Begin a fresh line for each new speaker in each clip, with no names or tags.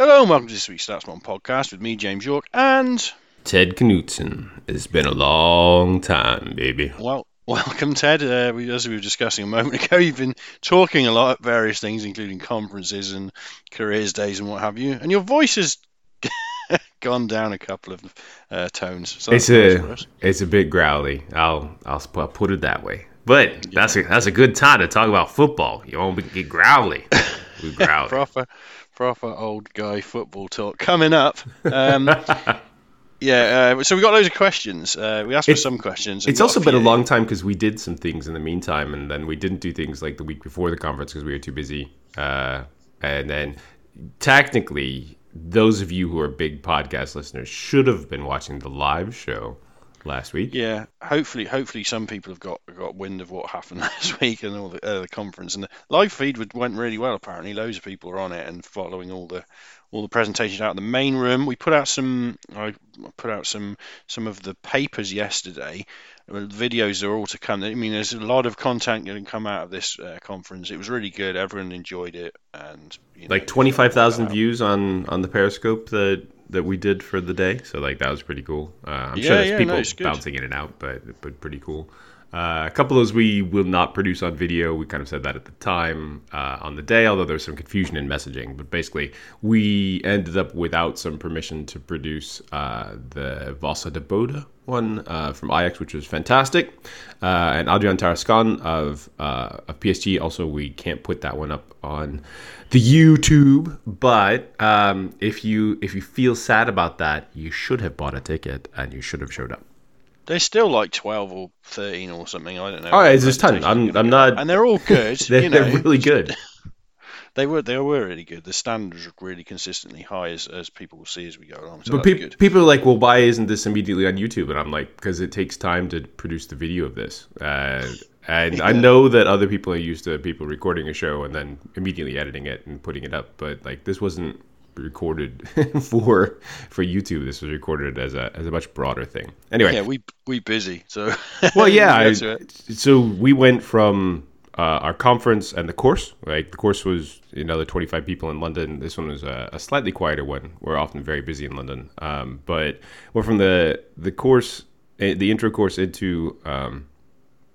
Hello and welcome to this week's StatsBomb podcast with me, James Yorke, and
Ted Knutson. It's been a long time, baby.
well, welcome Ted. Uh, we, as we were discussing a moment ago, you've been talking a lot at various things, including conferences and careers days and what have you, and your voice has gone down a couple of uh, tones. So
It's
that's nice for
a it's a bit growly. I'll I'll, I'll put it that way. But that's a that's a good time to talk about football. You won't get growly. We growl
proper, proper old guy football talk coming up. Um, yeah, uh, so we got loads of questions. Uh, we asked for some questions.
It's also been a long time because we did some things in the meantime, and then we didn't do things like the week before the conference because we were too busy. Uh, and then technically, those of you who are big podcast listeners should have been watching the live show last week.
Yeah, hopefully, hopefully some people have got got wind of what happened last week and all the, uh, the conference and the live feed went really well. Apparently, loads of people are on it and following all the all the presentations out in the main room. We put out some, I put out some some of the papers yesterday. Videos are all to come. I mean, there's a lot of content going to come out of this uh, conference. It was really good. Everyone enjoyed it, and you know,
like twenty five thousand views on on the Periscope that that we did for the day. So like that was pretty cool. Uh, I'm
Yeah,
sure there's
yeah,
people bouncing in and out, but but pretty cool. Uh, a couple of those we will not produce on video. We kind of said that at the time uh, on the day, although there was some confusion in messaging. But basically, we ended up without some permission to produce uh, the Vosse de Boode one uh, from Ajax, which was fantastic. Uh, and Adrien Tarascon of uh, of PSG. Also, we can't put that one up on the YouTube. But um, if you if you feel sad about that, you should have bought a ticket and you should have showed up.
They're still like 12 or 13 or something. I don't know.
All right, there's ton. I'm I'm not.
and they're all good.
They're,
you know,
they're really good.
They were they were really good. The standards were really consistently high as, as people will see as we go along. So
But pe- people are like, well, why isn't this immediately on YouTube? And I'm like, because it takes time to produce the video of this. Uh, and I know that other people are used to people recording a show and then immediately editing it and putting it up. But like, this wasn't recorded for for YouTube. This was recorded as a as a much broader thing. Anyway,
Yeah, we we busy. So
well, yeah.
we get to
I, so we went from uh, our conference and the course. Like the course was another 25 people in London. This one was a, a slightly quieter one. We're often very busy in London. Um, but we're from the the course, eh, the intro course into. Um,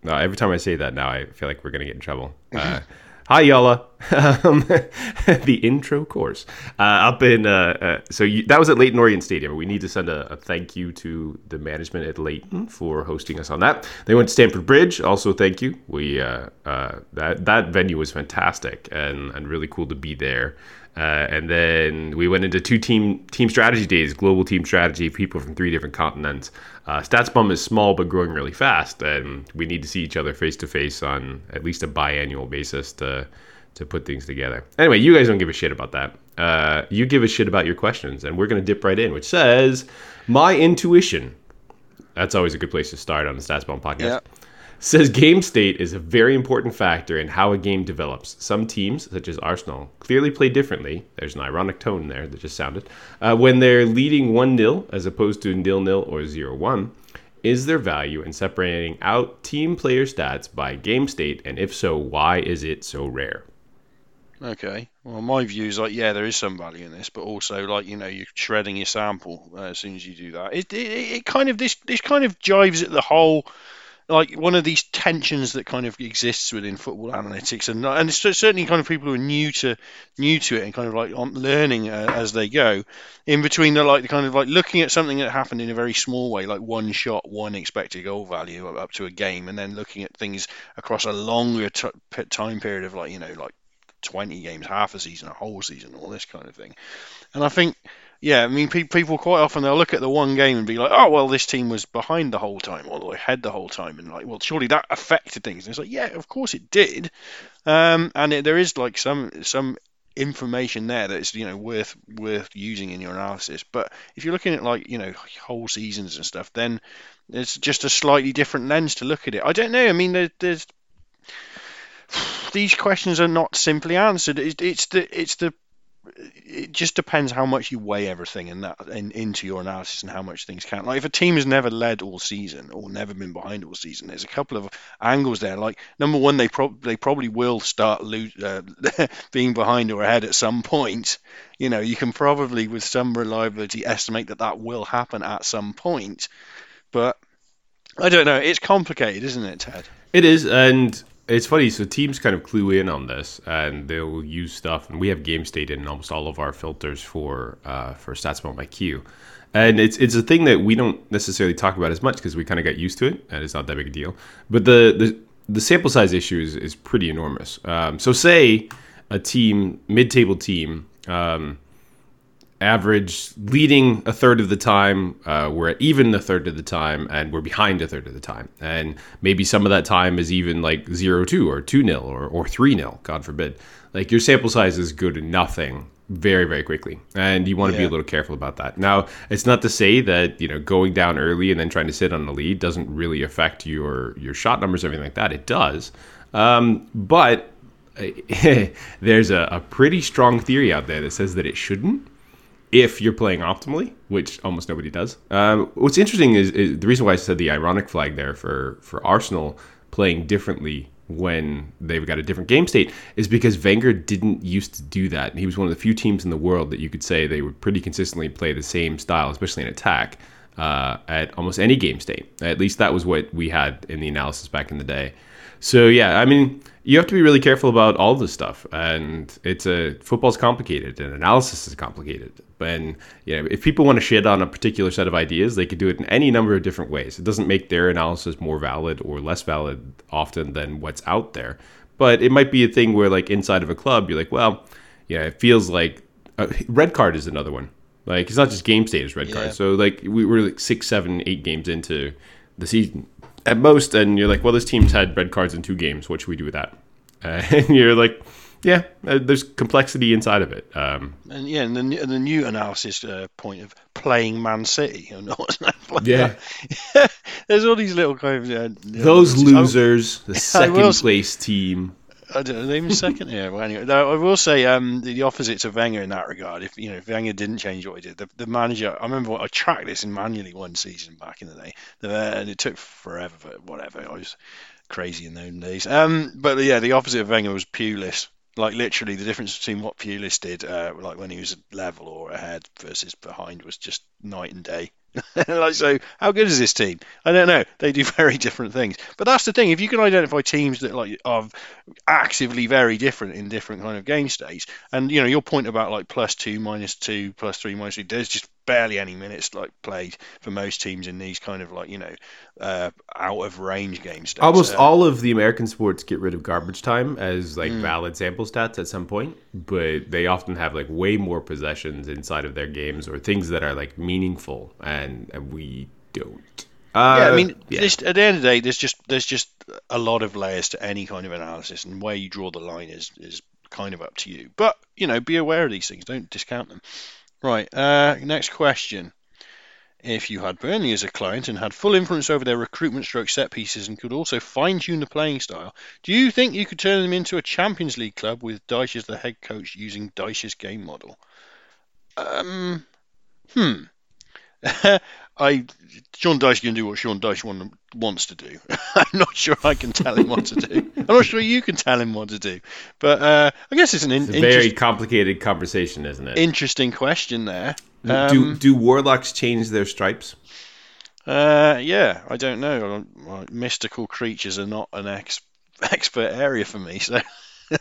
no, every time I say that now, I feel like we're gonna get in trouble. Uh, hi, Yalla. Um, the intro course uh, up in. Uh, uh, so you, that was at Leyton Orient Stadium. We need to send a, a thank you to the management at Leyton for hosting us on that. They went to Stamford Bridge. Also, thank you. We uh, uh, that that venue was fantastic and and really cool to be there. Uh, and then we went into two team team strategy days, global team strategy, people from three different continents. Uh, StatsBomb is small but growing really fast, and we need to see each other face to face on at least a biannual basis to to put things together. Anyway, you guys don't give a shit about that. Uh, you give a shit about your questions, and we're gonna dip right in, which says my intuition. That's always a good place to start on the StatsBomb podcast
Yeah.
says game state is a very important factor in how a game develops. Some teams, such as Arsenal, clearly play differently. There's an ironic tone there that just sounded. Uh, when they're leading 1 0 as opposed to nil nil or 0 1. Is there value in separating out team player stats by game state? And if so, why is it so rare?
Okay. Well, my view is like, yeah, there is some value in this, but also like, you know, you're shredding your sample uh, as soon as you do that. It, it, it kind of this this kind of jives at the whole like one of these tensions that kind of exists within football analytics, and and it's certainly kind of people who are new to new to it and kind of like learning uh, as they go. In between the like the kind of like looking at something that happened in a very small way, like one shot, one expected goal value up to a game, and then looking at things across a longer t- time period of like you know like 20 games, half a season, a whole season, all this kind of thing. And I think, yeah, I mean, pe- people quite often they'll look at the one game and be like, oh, well, this team was behind the whole time or ahead the whole time, and like, well, surely that affected things. And it's like, yeah, of course it did. Um, and it, there is like some some information there that's you know worth worth using in your analysis. But if you're looking at like you know whole seasons and stuff, then it's just a slightly different lens to look at it. I don't know. I mean, there, there's these questions are not simply answered. It's, it's the it's the it just depends how much you weigh everything in that in, into your analysis and how much things count. Like if a team has never led all season or never been behind all season, there's a couple of angles there. Like number one, they probably they probably will start lo- uh, being behind or ahead at some point. You know, you can probably with some reliability estimate that that will happen at some point, but I don't know. It's complicated, isn't it, Ted?
It is, and it's funny. So teams kind of clue in on this, and they'll use stuff. And we have game state in almost all of our filters for uh, for StatsBomb IQ. And it's it's a thing that we don't necessarily talk about as much because we kind of got used to it, and it's not that big a deal. But the the, the sample size issue is, is pretty enormous. Um, so say a team, mid-table team, um, average leading a third of the time. Uh, we're at even a third of the time, and we're behind a third of the time. And maybe some of that time is even like 0 2 or 2 0 or, or 3 0, God forbid. Like your sample size is good to nothing very, very quickly. And you want to yeah. be a little careful about that. Now, it's not to say that, you know, going down early and then trying to sit on the lead doesn't really affect your, your shot numbers, everything like that. It does. Um, but there's a, a pretty strong theory out there that says that it shouldn't if you're playing optimally, which almost nobody does. Um, what's interesting is, is, the reason why I said the ironic flag there for for Arsenal playing differently when they've got a different game state is because Wenger didn't used to do that. He was one of the few teams in the world that you could say they would pretty consistently play the same style, especially in attack, uh, at almost any game state. At least that was what we had in the analysis back in the day. So yeah, I mean, you have to be really careful about all this stuff, and it's a football's complicated and analysis is complicated. And you know, if people want to shit on a particular set of ideas, they could do it in any number of different ways. It doesn't make their analysis more valid or less valid often than what's out there. But it might be a thing where, like inside of a club, you're like, well, yeah, it feels like uh, red card is another one. Like it's not just game state; it's red yeah. card. So like we were like six, seven, eight games into the season at most, and you're like, well, this team's had red cards in two games. What should we do with that? Uh, and you're like, yeah, uh, there's complexity inside of it. Um,
and yeah, and the, and the new analysis uh, point of playing Man City, you know,
yeah,
there's all these little kind of uh,
those losers, the second place team.
I don't know, even second here. Well, anyway, I will say um, the, the opposite to Wenger in that regard. If you know, if Wenger didn't change what he did, the, the manager. I remember I tracked this in manually one season back in the day, the, and it took forever. But whatever, I was crazy in those days. Um, but yeah, the opposite of Wenger was Pulis. Like literally, the difference between what Pulis did, uh, like when he was level or ahead versus behind, was just night and day. like so, how good is this team? I don't know. They do very different things, but that's the thing. If you can identify teams that like are actively very different in different kind of game states, and you know your point about like plus two, minus two, plus three, minus three, there's just barely any minutes like played for most teams in these kind of like you know uh, out of range games.
Almost uh, all of the American sports get rid of garbage time as like mm. valid sample stats at some point, but they often have like way more possessions inside of their games or things that are like meaningful, and, and we don't.
Uh, yeah, I mean, yeah. This, at the end of the day, there's just there's just a lot of layers to any kind of analysis, and where you draw the line is is kind of up to you. But you know, be aware of these things. Don't discount them. Right. Uh, next question. If you had Burnley as a client and had full influence over their recruitment stroke set pieces and could also fine tune the playing style, do you think you could turn them into a Champions League club with Dyche as the head coach using Dyche's game model? Um, hmm. I Sean Dyche can do what Sean Dyche want, wants to do. I'm not sure I can tell him what to do. I'm not sure you can tell him what to do. But uh, I guess it's an in-
it's very complicated conversation, isn't it?
Interesting question there.
Um, do do warlocks change their stripes?
Uh, yeah, I don't know. Mystical creatures are not an ex- expert area for me, so.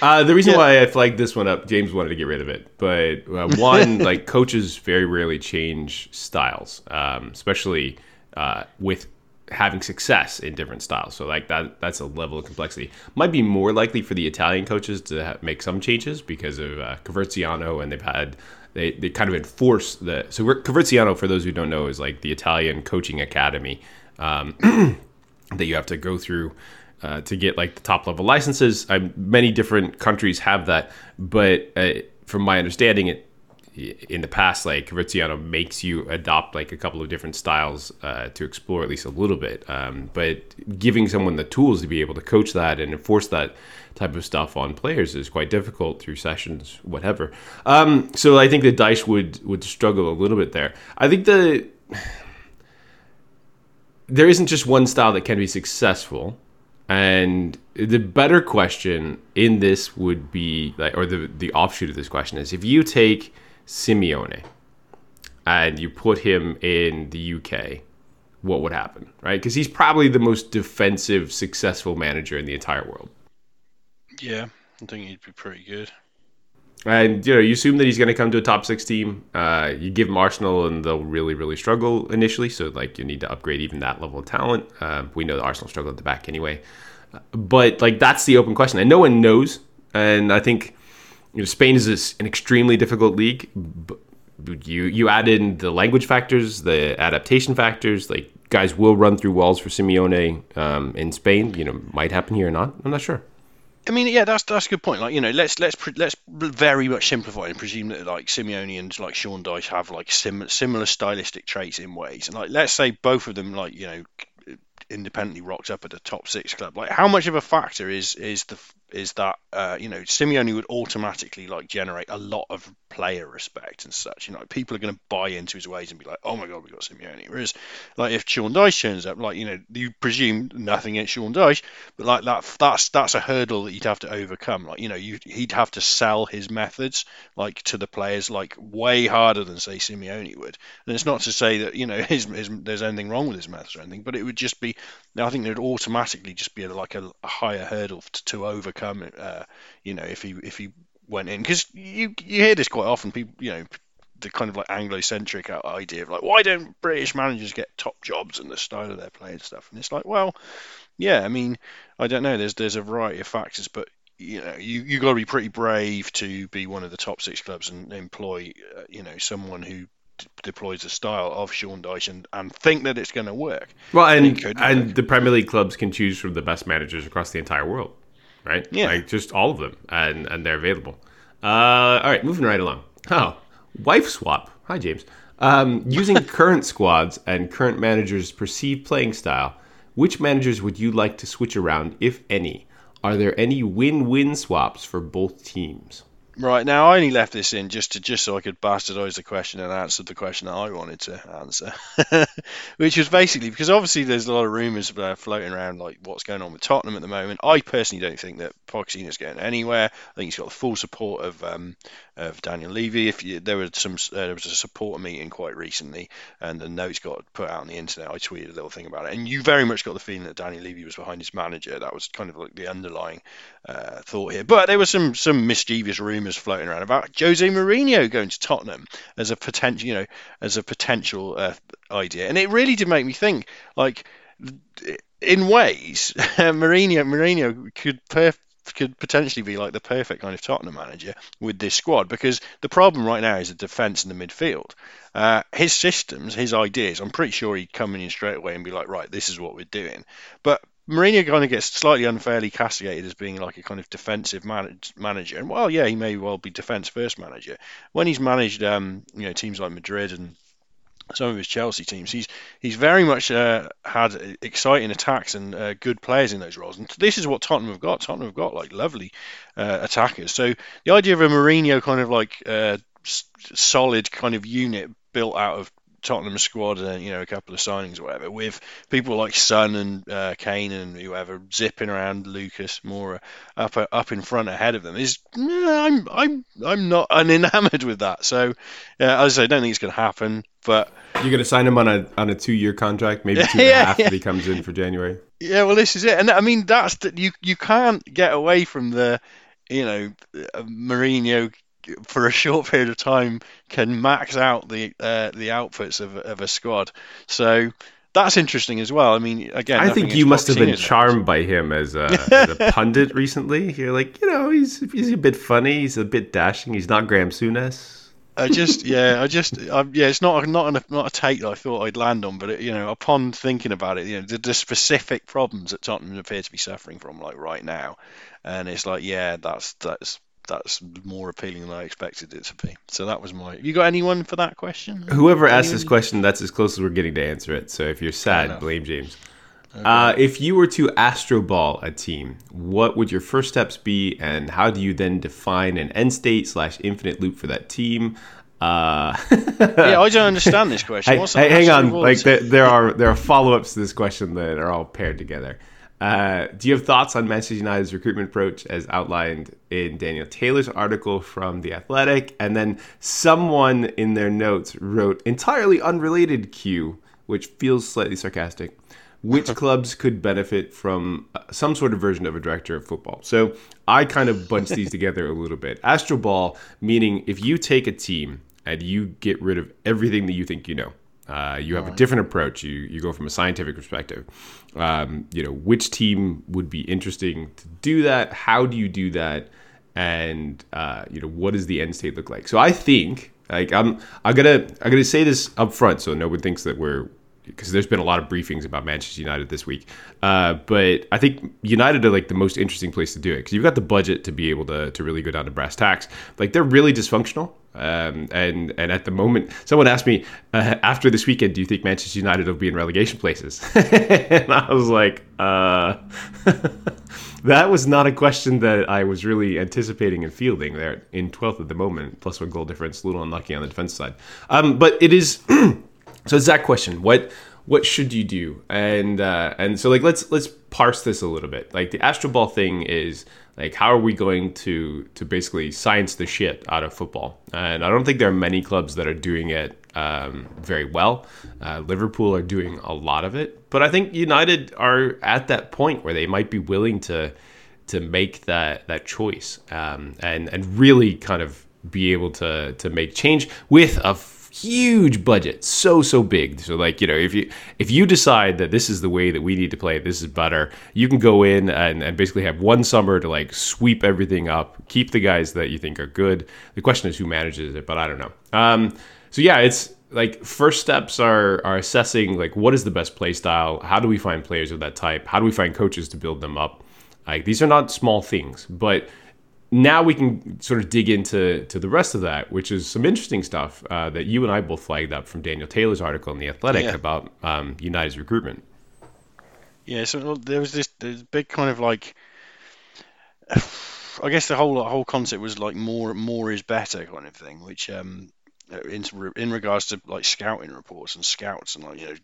Uh, the reason yeah. why I flagged this one up, James wanted to get rid of it, but uh, one, like coaches very rarely change styles, um, especially uh, with having success in different styles. So like that, that's a level of complexity. Might be more likely for the Italian coaches to ha- make some changes because of uh, Coverciano, and they've had they, they kind of enforce the so Coverciano for those who don't know is like the Italian coaching academy um, that you have to go through uh, to get like the top level licenses. I, many different countries have that, but uh, from my understanding, it in the past, like Riziano makes you adopt like a couple of different styles uh, to explore at least a little bit. Um, but giving someone the tools to be able to coach that and enforce that type of stuff on players is quite difficult through sessions, whatever. Um, so I think the Dyche would would struggle a little bit there. I think the there isn't just one style that can be successful. And the better question in this would be like, or the the offshoot of this question is, if you take Simeone and you put him in the UK, what would happen, right? Because he's probably the most defensive, successful manager in the entire world.
Yeah, I think he'd be pretty good.
And you know, you assume that he's going to come to a top six team. Uh, you give him Arsenal, and they'll really, really struggle initially. So, like, you need to upgrade even that level of talent. Uh, we know that Arsenal struggle at the back anyway. But like, that's the open question, and no one knows. And I think you know, Spain is an extremely difficult league. You you add in the language factors, the adaptation factors. Like, guys will run through walls for Simeone um, in Spain. You know, might happen here or not. I'm not sure.
I mean, yeah, that's that's a good point. Like, you know, let's let's let's very much simplify and presume that like Simeone and like Sean Dyche have like sim- similar stylistic traits in ways, and like let's say both of them like you know independently rocked up at a top six club. Like, how much of a factor is is the is that uh, you know Simeone would automatically like generate a lot of player respect and such. You know, people are going to buy into his ways and be like, "Oh my god, we got Simeone." Whereas, like if Sean Dyche turns up, like you know, you presume nothing against Sean Dyche, but like that that's that's a hurdle that you'd have to overcome. Like you know, you he'd have to sell his methods like to the players like way harder than say Simeone would. And it's not to say that you know his, his there's anything wrong with his methods or anything, but it would just be. I think there'd automatically just be like a, a higher hurdle to, to overcome. Come uh, you know, if he if he went in because you you hear this quite often. People, you know, the kind of like Anglo-centric idea of like, why don't British managers get top jobs and the style of their play and stuff? And it's like, well, yeah, I mean, I don't know. There's there's a variety of factors, but you know, you you got to be pretty brave to be one of the top six clubs and employ, uh, you know, someone who d- deploys the style of Sean Dyche and, and think that it's going to work.
Well, and and the Premier League clubs can choose from the best managers across the entire world right?
Yeah.
Like just all of them, and and they're available. Uh, all right, moving right along. Oh, wife swap. Hi, James. Um, using current squads and current managers' perceived playing style, which managers would you like to switch around, if any? Are there any win-win swaps for both teams?
Right now, I only left this in just to just so I could bastardize the question and answer the question that I wanted to answer, which was basically because obviously there's a lot of rumours uh, floating around like what's going on with Tottenham at the moment. I personally don't think that Pochettino's going anywhere. I think he's got the full support of um, of Daniel Levy. If you, there was some uh, there was a supporter meeting quite recently, and the notes got put out on the internet. I tweeted a little thing about it, and you very much got the feeling that Daniel Levy was behind his manager. That was kind of like the underlying uh, thought here. But there were some some mischievous rumours floating around about Jose Mourinho going to Tottenham as a potential, you know, as a potential uh, idea, and it really did make me think. Like, in ways, Mourinho Mourinho could could potentially be like the perfect kind of Tottenham manager with this squad because the problem right now is the defence and the midfield. Uh, his systems, his ideas, I'm pretty sure he'd come in straight away and be like, right, this is what we're doing. But Mourinho kind of gets slightly unfairly castigated as being like a kind of defensive manager. And well, yeah, he may well be defence first manager. When he's managed, um, you know, teams like Madrid and some of his Chelsea teams, he's he's very much uh, had exciting attacks and uh, good players in those roles. And this is what Tottenham have got. Tottenham have got like lovely uh, attackers. So the idea of a Mourinho kind of like uh, solid kind of unit built out of Tottenham squad and you know a couple of signings or whatever, with people like Son and uh, Kane and whoever zipping around Lucas Moura up up in front ahead of them is I'm I'm I'm not unenamored with that. So yeah, as I say, I don't think it's going to happen. But
you're going to sign him on a on a two year contract, maybe two and yeah, a half yeah. if he comes in for January.
Yeah, well, this is it, and I mean that's that you you can't get away from the you know Mourinho for a short period of time can max out the uh, the outputs of, of a squad. So that's interesting as well. I mean, again,
I think you must have been charmed by him as a, as a pundit recently. You're like, you know, he's he's a bit funny, he's a bit dashing. He's not Graeme Souness.
I just, yeah, I just, I, yeah, it's not not a, not a take that I thought I'd land on, but it, you know, upon thinking about it, you know, the, the specific problems that Tottenham appear to be suffering from, like right now, and it's like, yeah, that's that's that's more appealing than I expected it to be. So that was my. You got anyone for that question?
Whoever asked this question, that's as close as we're getting to answer it. So if you're sad, blame James. Uh, if you were to Astroball a team, what would your first steps be, and how do you then define an end state slash infinite loop for that team? Uh,
Yeah, I don't understand this question.
Hey, hey, hang on, like there, there are there are follow ups to this question that are all paired together. Uh, do you have thoughts on Manchester United's recruitment approach as outlined in Daniel Taylor's article from The Athletic? And then someone in their notes wrote entirely unrelated Q, which feels slightly sarcastic. Which clubs could benefit from uh, some sort of version of a director of football? So I kind of bunched these together a little bit. Astroball, meaning if you take a team and you get rid of everything that you think you know, uh, you have a different approach. You you go from a scientific perspective. Um, you know which team would be interesting to do that. How do you do that? And uh, you know what does the end state look like? So I think like I'm I'm gonna I'm gonna say this up front so no one thinks that we're because there's been a lot of briefings about Manchester United this week. Uh, but I think United are like the most interesting place to do it because you've got the budget to be able to, to really go down to brass tacks. Like they're really dysfunctional. Um, and and at the moment, someone asked me uh, after this weekend, do you think Manchester United will be in relegation places? and I was like, uh, that was not a question that I was really anticipating and fielding. There in 12th at the moment, plus one goal difference, a little unlucky on the defense side. Um, but it is. So it's that question. What what should you do? And uh, and so like let's let's parse this a little bit. Like the Astroball thing is like how are we going to to basically science the shit out of football? And I don't think there are many clubs that are doing it um, very well. Uh, Liverpool are doing a lot of it, but I think United are at that point where they might be willing to to make that that choice um, and and really kind of be able to to make change with a huge budget so so big. So like you know if you if you decide that this is the way that we need to play this is better you can go in and, and basically have one summer to like sweep everything up keep the guys that you think are good. The question is who manages it but i don't know. Um so yeah it's like first steps are are assessing like what is the best play style? How do we find players of that type? How do we find coaches to build them up? Like these are not small things but now we can sort of dig into to the rest of that, which is some interesting stuff uh, that you and I both flagged up from Daniel Taylor's article in the Athletic
Yeah.
about um, United's recruitment.
Yeah, so there was this, this big kind of like, I guess the whole whole concept was like more more is better kind of thing, which um in in regards to like scouting reports and scouts and like you know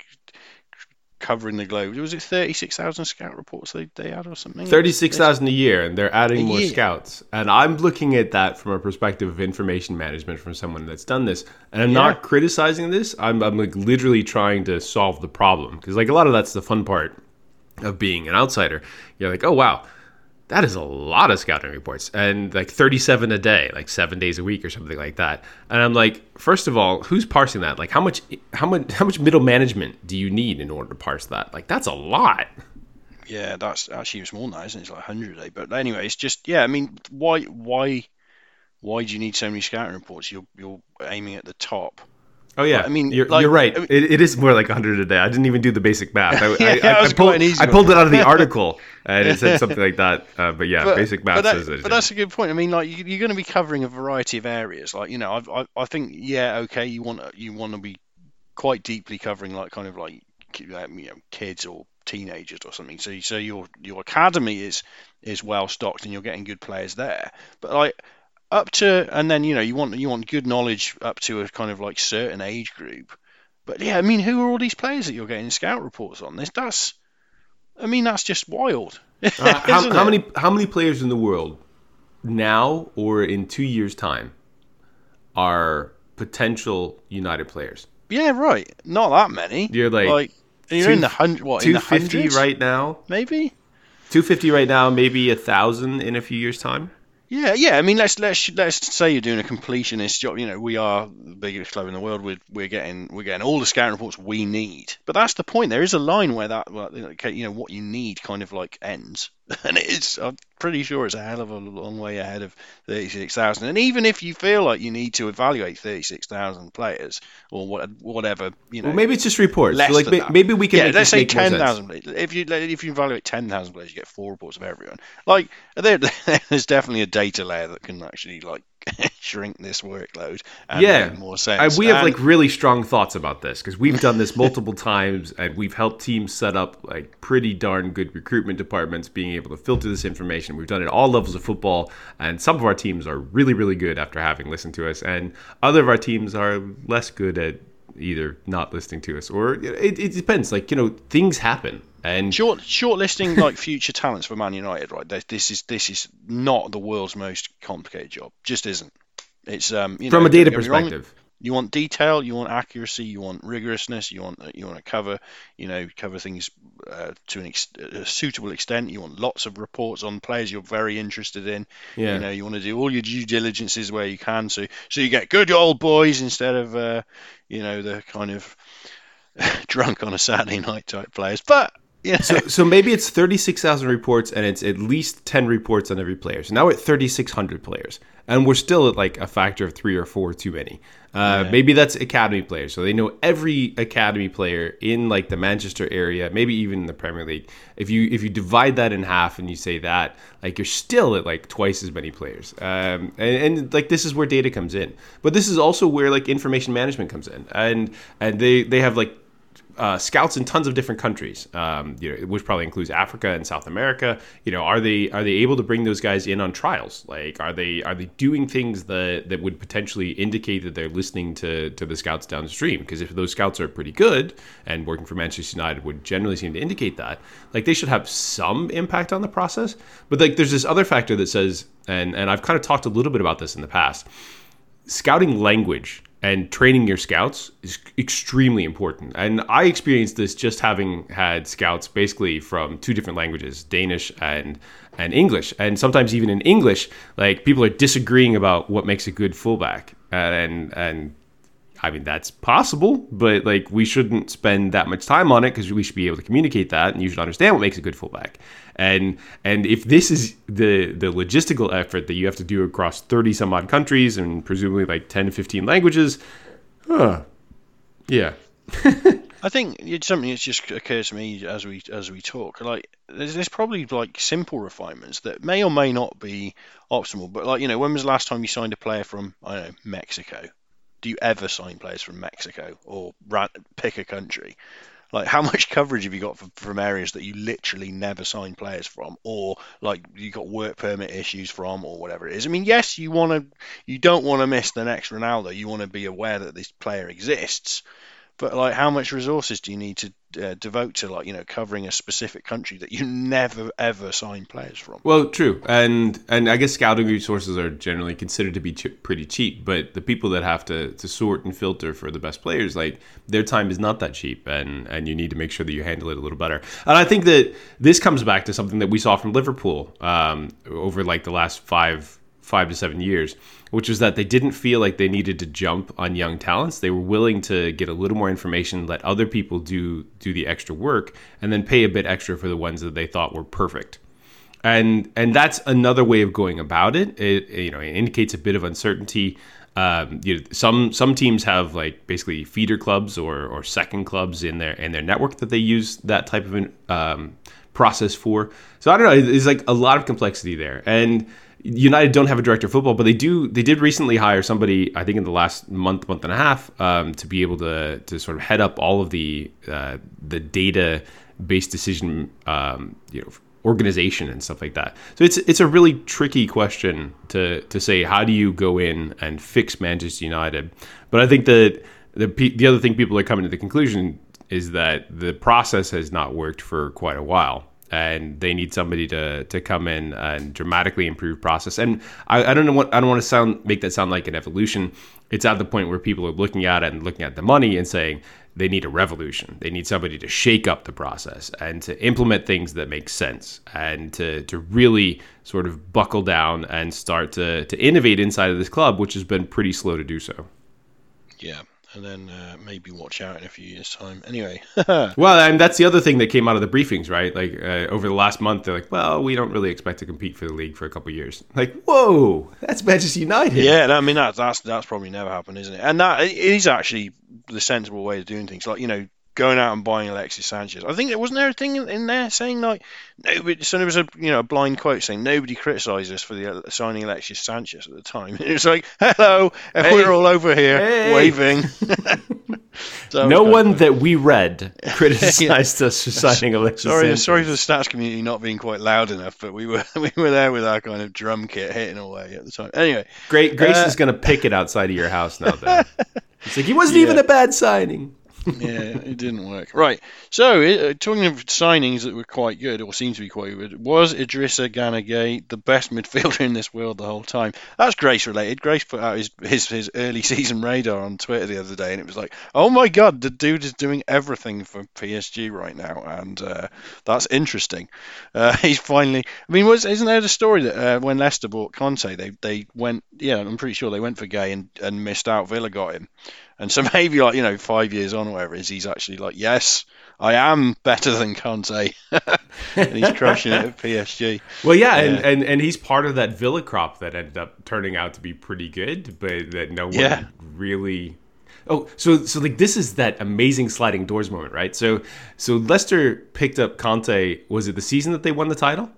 covering the globe. Was it thirty six thousand scout reports they they had or something?
Thirty-six thousand a year, and they're adding
A
more
year.
scouts. And I'm looking at that from a perspective of information management from someone that's done this. And I'm
Yeah.
not criticizing this. I'm, I'm like literally trying to solve the problem because like a lot of that's the fun part of being an outsider. You're like, oh wow, that is a lot of scouting reports and like 37 a day like seven days a week or something like that and i'm like first of all who's parsing that like how much how much how much middle management do you need in order to parse that like that's a lot
Yeah, that's actually even more than that, isn't it? It's like hundred a day. But anyway, it's just yeah. I mean, why why why do you need so many scouting reports? You're you're aiming at the top.
Oh yeah
I mean,
you're,
like-
you're right
I mean-
it, it is more like 100 a day i didn't even do the basic math i,
Yeah,
I, I, I pulled, I pulled it out of the article and it said something like that uh, but yeah
But-
basic math
but, that-
says it
but that's a good point. I mean, like you, you're going to be covering a variety of areas. Like you know, I've, I I think yeah, okay, you want you want to be quite deeply covering like kind of like you know kids or teenagers or something. So so your your academy is is well stocked and you're getting good players there. But like up to and then you know you want you want good knowledge up to a kind of like certain age group. But yeah, I mean, who are all these players that you're getting scout reports on? This that's I mean, that's just wild.
Uh, how, how many how many players in the world now or in two years time are potential united players
Yeah, right. Not that many.
You're like
and you're
two-
in the hundred. What in the
right now
Maybe.
250 right now maybe a thousand in a few years time
Yeah, yeah. I mean, let's let's let's say you're doing a completionist job. You know, we are the biggest club in the world. We're we're getting we're getting all the scouting reports we need. But that's the point. There is a line where that, you know, what you need kind of like ends. and it's I'm pretty sure it's a hell of a long way ahead of 36,000. And even if you feel like you need to evaluate 36,000 players or what, whatever, you know,
well, maybe it's just reports. So, like
than
ma-
that.
maybe we can
yeah,
make
let's say
make more sense.
10,000. If you if you evaluate 10,000 players, you get four reports of everyone. Like there, there's definitely a data layer that can actually like shrink this workload and
Yeah.
more
I,
sense.
we have
And-
like really strong thoughts about this because we've done this multiple times and we've helped teams set up like pretty darn good recruitment departments being able to filter this information. We've done it at all levels of football, and some of our teams are really, really good after having listened to us, and other of our teams are less good at either not listening to us or it, it depends. Like you know, things happen, and
Short shortlisting like future talents for Man United, right? This, this is this is not the world's most complicated job. Just isn't. It's um you
from
know,
a data
don't get me wrong,
perspective.
you want detail, you want accuracy, you want rigorousness, you want you want to cover you know cover things uh, to an ex- a suitable extent. You want lots of reports on players you're very interested in.
Yeah.
You know you want to do all your due diligences where you can, so so you get good old boys instead of uh, you know the kind of drunk on a Saturday night type players. But know,
So, so maybe it's 36,000 reports and it's at least 10 reports on every player. So now we're at 3,600 players. And we're still at like a factor of three or four too many. Uh, Maybe that's academy players. So they know every academy player in like the Manchester area, maybe even in the Premier League. If you if you divide that in half and you say that, like you're still at like twice as many players. Um, and, and like this is where data comes in. But this is also where like information management comes in. And and they they have like uh, scouts in tons of different countries, um, you know, which probably includes Africa and South America. You know, are they are they able to bring those guys in on trials? Like, are they are they doing things that that would potentially indicate that they're listening to to the scouts downstream? Because if those scouts are pretty good and working for Manchester United would generally seem to indicate that, like they should have some impact on the process. But like, there's this other factor that says, and and I've kind of talked a little bit about this in the past scouting language and training your scouts is extremely important. And I experienced this just having had scouts basically from two different languages, Danish and and English. And sometimes even in English, like people are disagreeing about what makes a good fullback. And and I mean that's possible, but like we shouldn't spend that much time on it because we should be able to communicate that, and you should understand what makes a good fullback. And and if this is the the logistical effort that you have to do across thirty some odd countries and presumably like ten to fifteen languages, huh? Yeah,
I think it's something that's just occurred to me as we as we talk. Like there's, there's probably like simple refinements that may or may not be optimal. But like you know, when was the last time you signed a player from I don't know Mexico? Do you ever sign players from Mexico or pick a country? Like how much coverage have you got from, from areas that you literally never sign players from, or like you've got work permit issues from, or whatever it is? I mean, yes, you want to, you don't want to miss the next Ronaldo. You want to be aware that this player exists, but like, how much resources do you need to uh, devote to like you know covering a specific country that you never ever sign players from?
Well, true, and and I guess scouting resources are generally considered to be ch- pretty cheap, but the people that have to, to sort and filter for the best players, like their time is not that cheap, and and you need to make sure that you handle it a little better. And I think that this comes back to something that we saw from Liverpool um, over like the last five five to seven years, which was that they didn't feel like they needed to jump on young talents. They were willing to get a little more information, let other people do do the extra work, and then pay a bit extra for the ones that they thought were perfect and and that's another way of going about it. It you know it indicates a bit of uncertainty. Um, you know, some some teams have like basically feeder clubs or, or second clubs in their in their network that they use that type of um, process for. So I don't know. There's like a lot of complexity there, and United don't have a director of football, but they do. They did recently hire somebody, I think, in the last month, month and a half, um, to be able to to sort of head up all of the uh, the data based decision, um, you know organization and stuff like that. So it's it's a really tricky question to to say how do you go in and fix Manchester United. But I think that the the other thing people are coming to the conclusion is that the process has not worked for quite a while. And they need somebody to, to come in and dramatically improve process. And I, I don't know what I don't want to sound make that sound like an evolution. It's at the point where people are looking at it and looking at the money and saying, they need a revolution. They need somebody to shake up the process and to implement things that make sense and to, to really sort of buckle down and start to, to innovate inside of this club, which has been pretty slow to do so.
Yeah, and then uh, maybe watch out in a few years' time. Anyway,
well, and that's the other thing that came out of the briefings, right? Like uh, over the last month, they're like, "Well, we don't really expect to compete for the league for a couple of years." Like, whoa, that's Manchester United.
Yeah, I mean that, that's that's probably never happened, isn't it? And that is actually the sensible way of doing things. Like you know, going out and buying Alexis Sanchez. I think there wasn't there a thing in there saying like nobody. So there was a you know a blind quote saying nobody criticised us for the uh, signing Alexis Sanchez at the time. It was like hello, hey, we're all over here hey. waving.
so no one that we read criticized yeah. us for signing Alexis.
Sorry,
Sanchez.
sorry for the stats community not being quite loud enough, but we were we were there with our kind of drum kit hitting away at the time. Anyway,
great. Grace uh, is going to pick it outside of your house now. Then it's like he wasn't yeah. even a bad signing
yeah, it didn't work. Right. So, uh, talking of signings that were quite good, or seem to be quite good, was Idrissa Gana Gueye the best midfielder in this world the whole time? That's Grace related. Grace put out his, his, his early season radar on Twitter the other day, and it was like, oh my god, the dude is doing everything for PSG right now, and uh, that's interesting. Uh, he's finally. I mean, was isn't there the story that uh, when Leicester bought Kante, they they went, yeah, I'm pretty sure they went for Gueye and, and missed out. Villa got him. And so maybe like you know five years on, or whatever it is, he's actually like, yes, I am better than Kante, and he's crushing it at PSG.
Well, yeah, yeah, And, and and he's part of that Villa crop that ended up turning out to be pretty good, but that no one yeah. really. Oh, so so like this is that amazing sliding doors moment, right? So so Leicester picked up Kante. Was it the season that they won the title?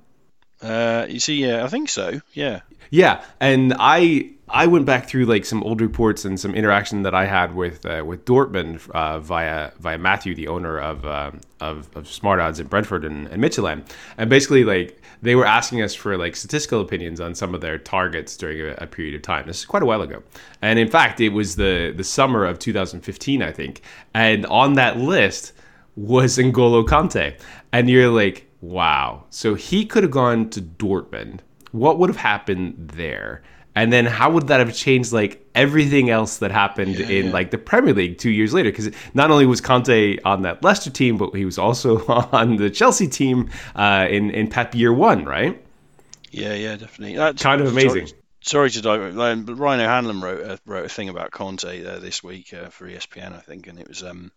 Uh, you see, yeah, I think so. Yeah.
Yeah, and I I went back through like some old reports and some interaction that I had with uh, with Dortmund uh, via via Matthew, the owner of uh, of, of Smart Odds in Brentford and, and Midtjylland, and basically like they were asking us for like statistical opinions on some of their targets during a, a, period of time. This is quite a while ago, and in fact, it was the the summer of 2015, I think, and on that list was N'Golo Kante, and you're like, wow, so he could have gone to Dortmund. What would have happened there? and then how would that have changed like everything else that happened yeah, in yeah. like the Premier League two years later? Because not only was Kante on that Leicester team, but he was also on the Chelsea team uh, in in Pep year one, right?
Yeah, yeah, definitely. That's
kind of amazing.
Sorry, sorry to dive, but Ryan O'Hanlon wrote a, wrote a thing about Kante uh, this week uh, for ESPN, I think, and it was um,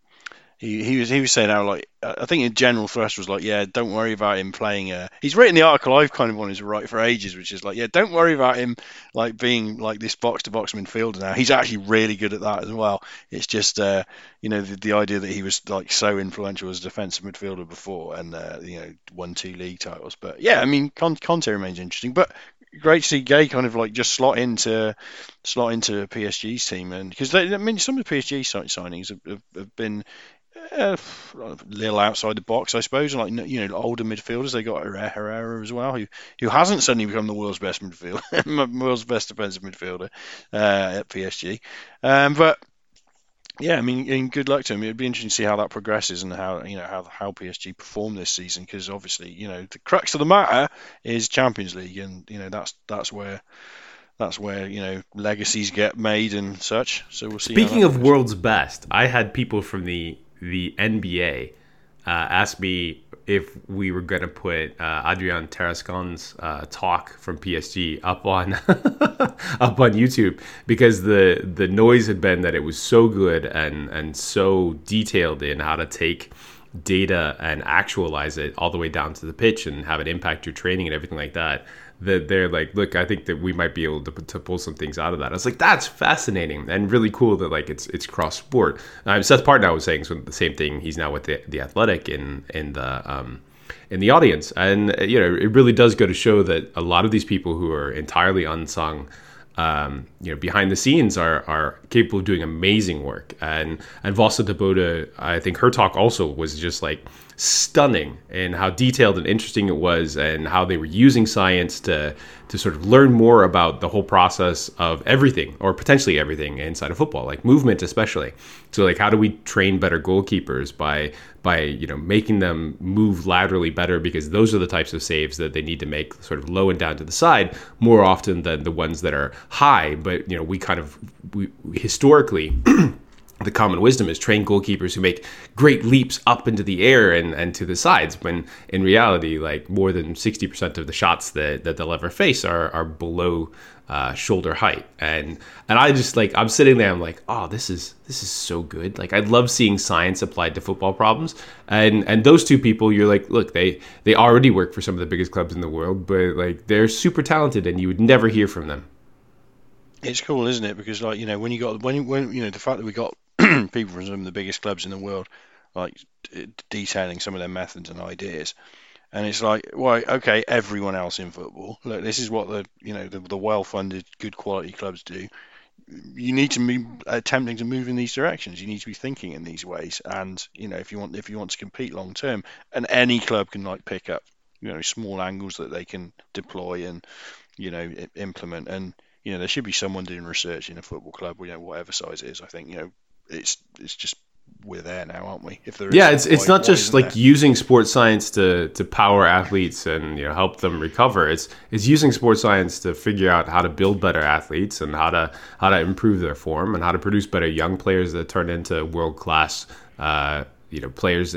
he, he was he was saying how like I think in general thrust was like yeah don't worry about him playing uh he's written the article I've kind of wanted to write for ages which is like yeah don't worry about him like being like this box to box midfielder now. He's actually really good at that as well. It's just uh you know the, the idea that he was like so influential as a defensive midfielder before and uh, you know won two league titles. But yeah I mean Kante remains interesting but great to see Gueye kind of like just slot into slot into PSG's team. And because I mean some of the PSG signings have, have, have been uh, a little outside the box, I suppose. Like you know, older midfielders, they got Herrera as well, who who hasn't suddenly become the world's best midfielder, world's best defensive midfielder uh, at PSG. Um, but yeah, I mean, good luck to him. It'd be interesting to see how that progresses and how you know how how PSG perform this season because obviously you know the crux of the matter is Champions League, and you know that's that's where that's where you know legacies get made and such. So we'll see.
Speaking of world's best, I had people from the the NBA uh, asked me if we were going to put uh, Adrien Tarascon's uh, talk from PSG up on up on YouTube because the the noise had been that it was so good and and so detailed in how to take data and actualize it all the way down to the pitch and have it impact your training and everything like that that they're like, look, I think that we might be able to, to pull some things out of that. I was like, that's fascinating and really cool that like it's it's cross sport. Um, Seth Partnow was saying the same thing. He's now with the, the Athletic in in the um, in the audience, and you know, it really does go to show that a lot of these people who are entirely unsung. Um, you know, behind the scenes are are capable of doing amazing work. And and Vosse de Boode, I think her talk also was just like stunning in how detailed and interesting it was and how they were using science to to sort of learn more about the whole process of everything or potentially everything inside of football like movement especially. So like how do we train better goalkeepers by by you know making them move laterally better? Because those are the types of saves that they need to make sort of low and down to the side more often than the ones that are high. But you know we kind of we historically the common wisdom is train goalkeepers who make great leaps up into the air and, and to the sides when in reality like more than 60% of the shots that, that they'll ever face are, are below uh, shoulder height. And and I just like I'm sitting there I'm like oh this is this is so good. Like I love seeing science applied to football problems. And and those two people you're like look they they already work for some of the biggest clubs in the world but like they're super talented and you would never hear from them.
It's cool isn't it? Because like you know when you got when you when you know the fact that we got people from some of the biggest clubs in the world, like detailing some of their methods and ideas. And it's like, well, okay, everyone else in football, look, this is what the you know the, the well-funded, good quality clubs do. You need to be attempting to move in these directions. You need to be thinking in these ways. And you know, if you want if you want to compete long term, and any club can like pick up you know small angles that they can deploy and you know implement. And you know, there should be someone doing research in a football club, you know, whatever size it is. I think you know it's it's just we're there now, aren't we?
If there yeah, it's it's not just like there? using sports science to to power athletes and you know help them recover. It's it's using sports science to figure out how to build better athletes and how to how to improve their form and how to produce better young players that turn into world class uh, you know players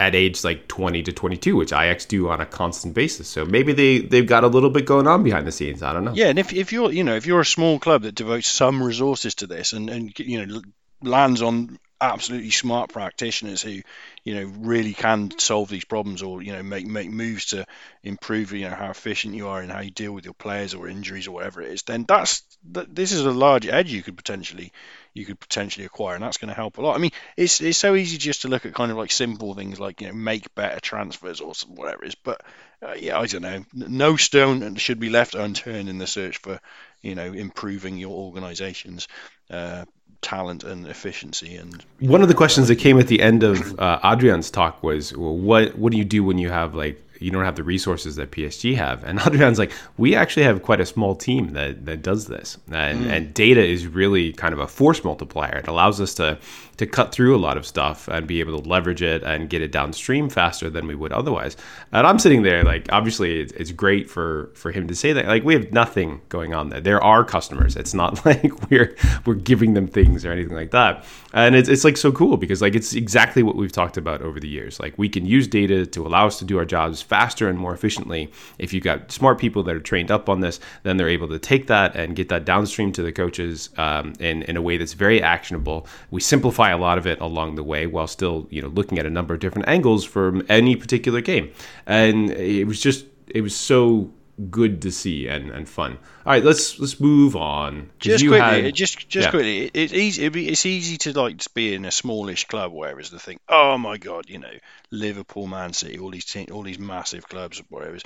at age like 20 to 22 which Ajax do on a constant basis so maybe they they've got a little bit going on behind the scenes i don't know
yeah and if, if you're you know if you're a small club that devotes some resources to this and and you know lands on absolutely smart practitioners who you know really can solve these problems or you know make make moves to improve you know how efficient you are and how you deal with your players or injuries or whatever it is then that's this is a large edge you could potentially you could potentially acquire and that's going to help a lot. I mean it's it's so easy just to look at kind of like simple things like you know make better transfers or whatever it is but uh, yeah i don't know. No stone should be left unturned in the search for you know improving your organization's uh, talent and efficiency. And
one of the questions that came at the end of uh, Adrien's talk was, well, what what do you do when you have like you don't have the resources that PSG have. And Adrien's like, we actually have quite a small team that, that does this. And, mm. and data is really kind of a force multiplier. It allows us to to cut through a lot of stuff and be able to leverage it and get it downstream faster than we would otherwise. And I'm sitting there like, obviously, it's, it's great for for him to say that. Like, we have nothing going on there. There are customers. It's not like we're we're giving them things or anything like that. And it's it's like so cool because like it's exactly what we've talked about over the years. Like, we can use data to allow us to do our jobs faster and more efficiently. If you've got smart people that are trained up on this, then they're able to take that and get that downstream to the coaches um, in, in a way that's very actionable. We simplify a lot of it along the way while still, you know, looking at a number of different angles from any particular game. And it was just, it was so good to see and, and fun. All right, let's let's move on.
Just quickly, had, just just yeah. quickly, it's easy. It's easy to like to be in a smallish club, whereas the thing, oh my god, you know, Liverpool, Man City, all these te- all these massive clubs, whatever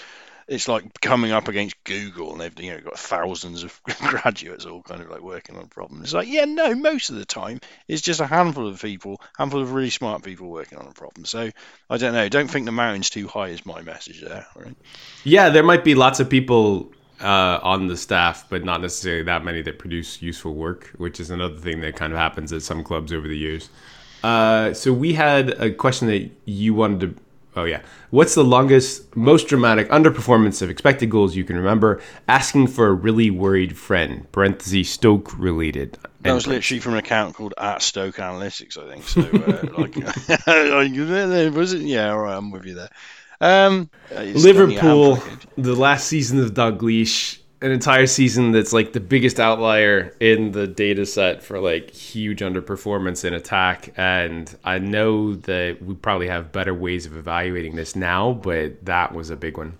it's like coming up against Google and they've you know got thousands of graduates all kind of like working on problems. It's like yeah, no, most of the time it's just a handful of people, handful of really smart people working on a problem. So I don't know. Don't think the mountain's too high is my message there. Right?
Yeah, there might be lots of people uh, on the staff, but not necessarily that many that produce useful work, which is another thing that kind of happens at some clubs over the years. Uh, so we had a question that you wanted to Oh yeah. What's the longest, most dramatic underperformance of expected goals you can remember? Asking for a really worried friend. Parentheses Stoke related.
That was literally from an account called at Stoke Analytics, I think. So, uh, like, was it? Yeah, all right, I'm with you there. Um,
Liverpool, the last season of Dalglish an entire season that's like the biggest outlier in the data set for like huge underperformance in attack and i know that we probably have better ways of evaluating this now but that was a big one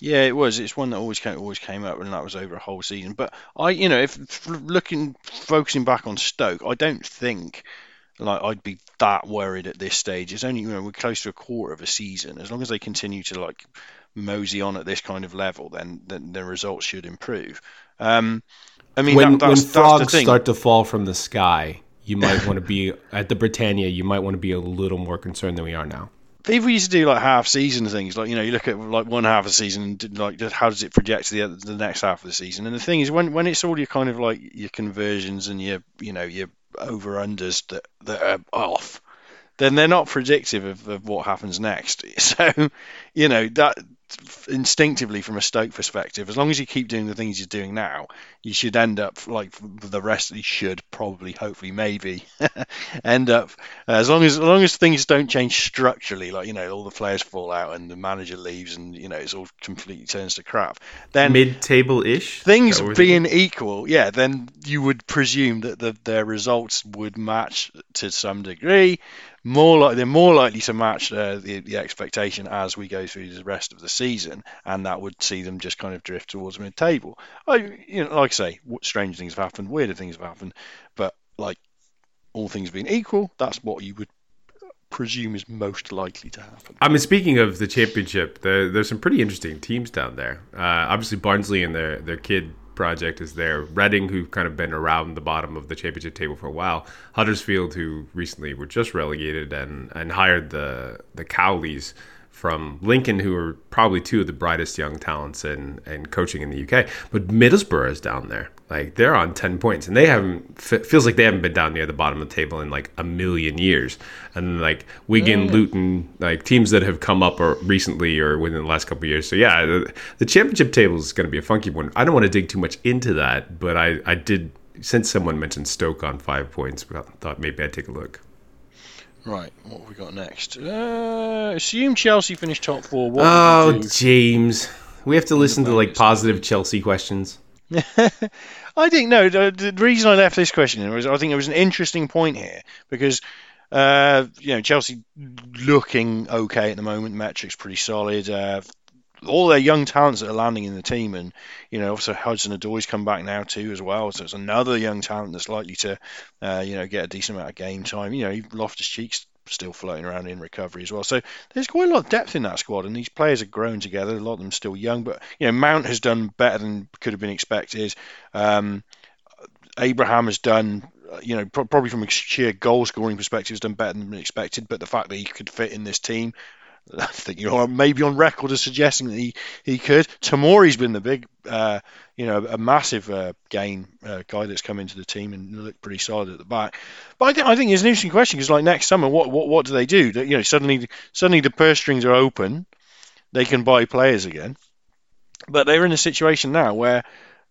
yeah it was it's one that always came always came up and that was over a whole season but i you know if looking focusing back on stoke i don't think like I'd be that worried at this stage. It's only you know we're close to a quarter of a season. As long as they continue to like mosey on at this kind of level, then then the results should improve. Um, I mean,
when,
that,
when frogs start to fall from the sky, you might want to be at the Britannia. You might want to be a little more concerned than we are now.
People used to do like half season things, like you know, you look at like one half of the season, and like how does it project to the other, the next half of the season? And the thing is, when when it's all your kind of like your conversions and your you know your over unders that that are off, then they're not predictive of, of what happens next. So, you know that instinctively from a Stoke perspective, as long as you keep doing the things you're doing now, you should end up like the rest. You should probably, hopefully, maybe end up uh, as long as as long as things don't change structurally, like you know all the players fall out and the manager leaves and you know it's all completely turns to crap. Then
mid-table ish
things being equal, yeah, then you would presume that the, their results would match to some degree more like they're more likely to match uh, the, the expectation as we go through the rest of the season, and that would see them just kind of drift towards mid-table. I, you know, like I say, strange things have happened, weirder things have happened, but like all things being equal, that's what you would presume is most likely to happen.
I mean, speaking of the championship, there, there's some pretty interesting teams down there. Uh, obviously, Barnsley and their their kid project is there. Reading, who've kind of been around the bottom of the championship table for a while. Huddersfield, who recently were just relegated and, and hired the the Cowleys from Lincoln, who are probably two of the brightest young talents in, in coaching in the UK. But Middlesbrough is down there. Like they're on ten points, and they haven't feels like they haven't been down near the bottom of the table in like a million years. And like Wigan, mm. Luton, like teams that have come up or recently or within the last couple of years. So yeah, the, the championship table is going to be a funky one. I don't want to dig too much into that, but I I did since someone mentioned Stoke on five points, I thought maybe I'd take a look.
Right, what have we got next? Uh, assume Chelsea finish top four. What
oh, James, we have to listen to like positive Chelsea questions.
I think no. The, the, reason I left this question in was I think it was an interesting point here because uh, you know Chelsea looking okay at the moment. Metrics pretty solid. Uh, all their young talents that are landing in the team, and you know, also Hudson Odoi's come back now too as well. So it's another young talent that's likely to, uh, you know, get a decent amount of game time. You know, Loftus Cheek's still floating around in recovery as well. So there's quite a lot of depth in that squad, and these players have grown together. A lot of them still young, but you know Mount has done better than could have been expected. Um, Abraham has done, you know, probably from a sheer goal scoring perspective, has done better than expected. But the fact that he could fit in this team I think you're maybe on record as suggesting that he, he could. Tomori's been the big, uh, you know, a massive uh, gain uh, guy that's come into the team and looked pretty solid at the back. But I think I think it's an interesting question because like next summer, what what what do they do? You know, suddenly suddenly the purse strings are open, they can buy players again, but they're in a situation now where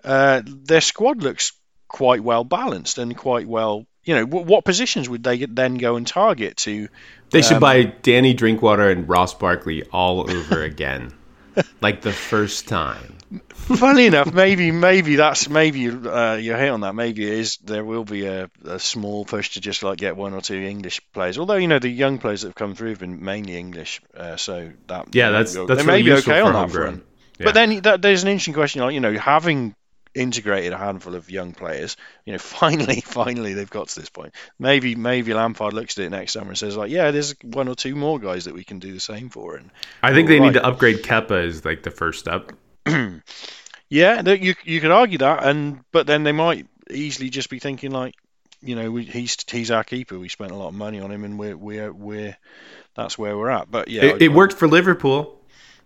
uh, their squad looks quite well balanced and quite well you know, what positions would they then go and target to?
They should um, buy Danny Drinkwater and Ross Barkley all over again, like the first time.
Funny enough, maybe maybe that's maybe uh, you're hit on that. Maybe it is there will be a, a, small push to just like get one or two English players. Although you know the young players that have come through have been mainly English, uh, so that
yeah, that's that's they may be okay on that front.
Yeah. But then that, there's an interesting question, like you know, having integrated a handful of young players. You know, finally, finally they've got to this point. Maybe, maybe Lampard looks at it next summer and says like, yeah, there's one or two more guys that we can do the same for. And
I think they right. need to upgrade Kepa as like the first step.
yeah, you you could argue that, and but then they might easily just be thinking like, you know, we, he's he's our keeper. We spent a lot of money on him, and we're we're we're that's where we're at. But yeah,
it, it worked for Liverpool.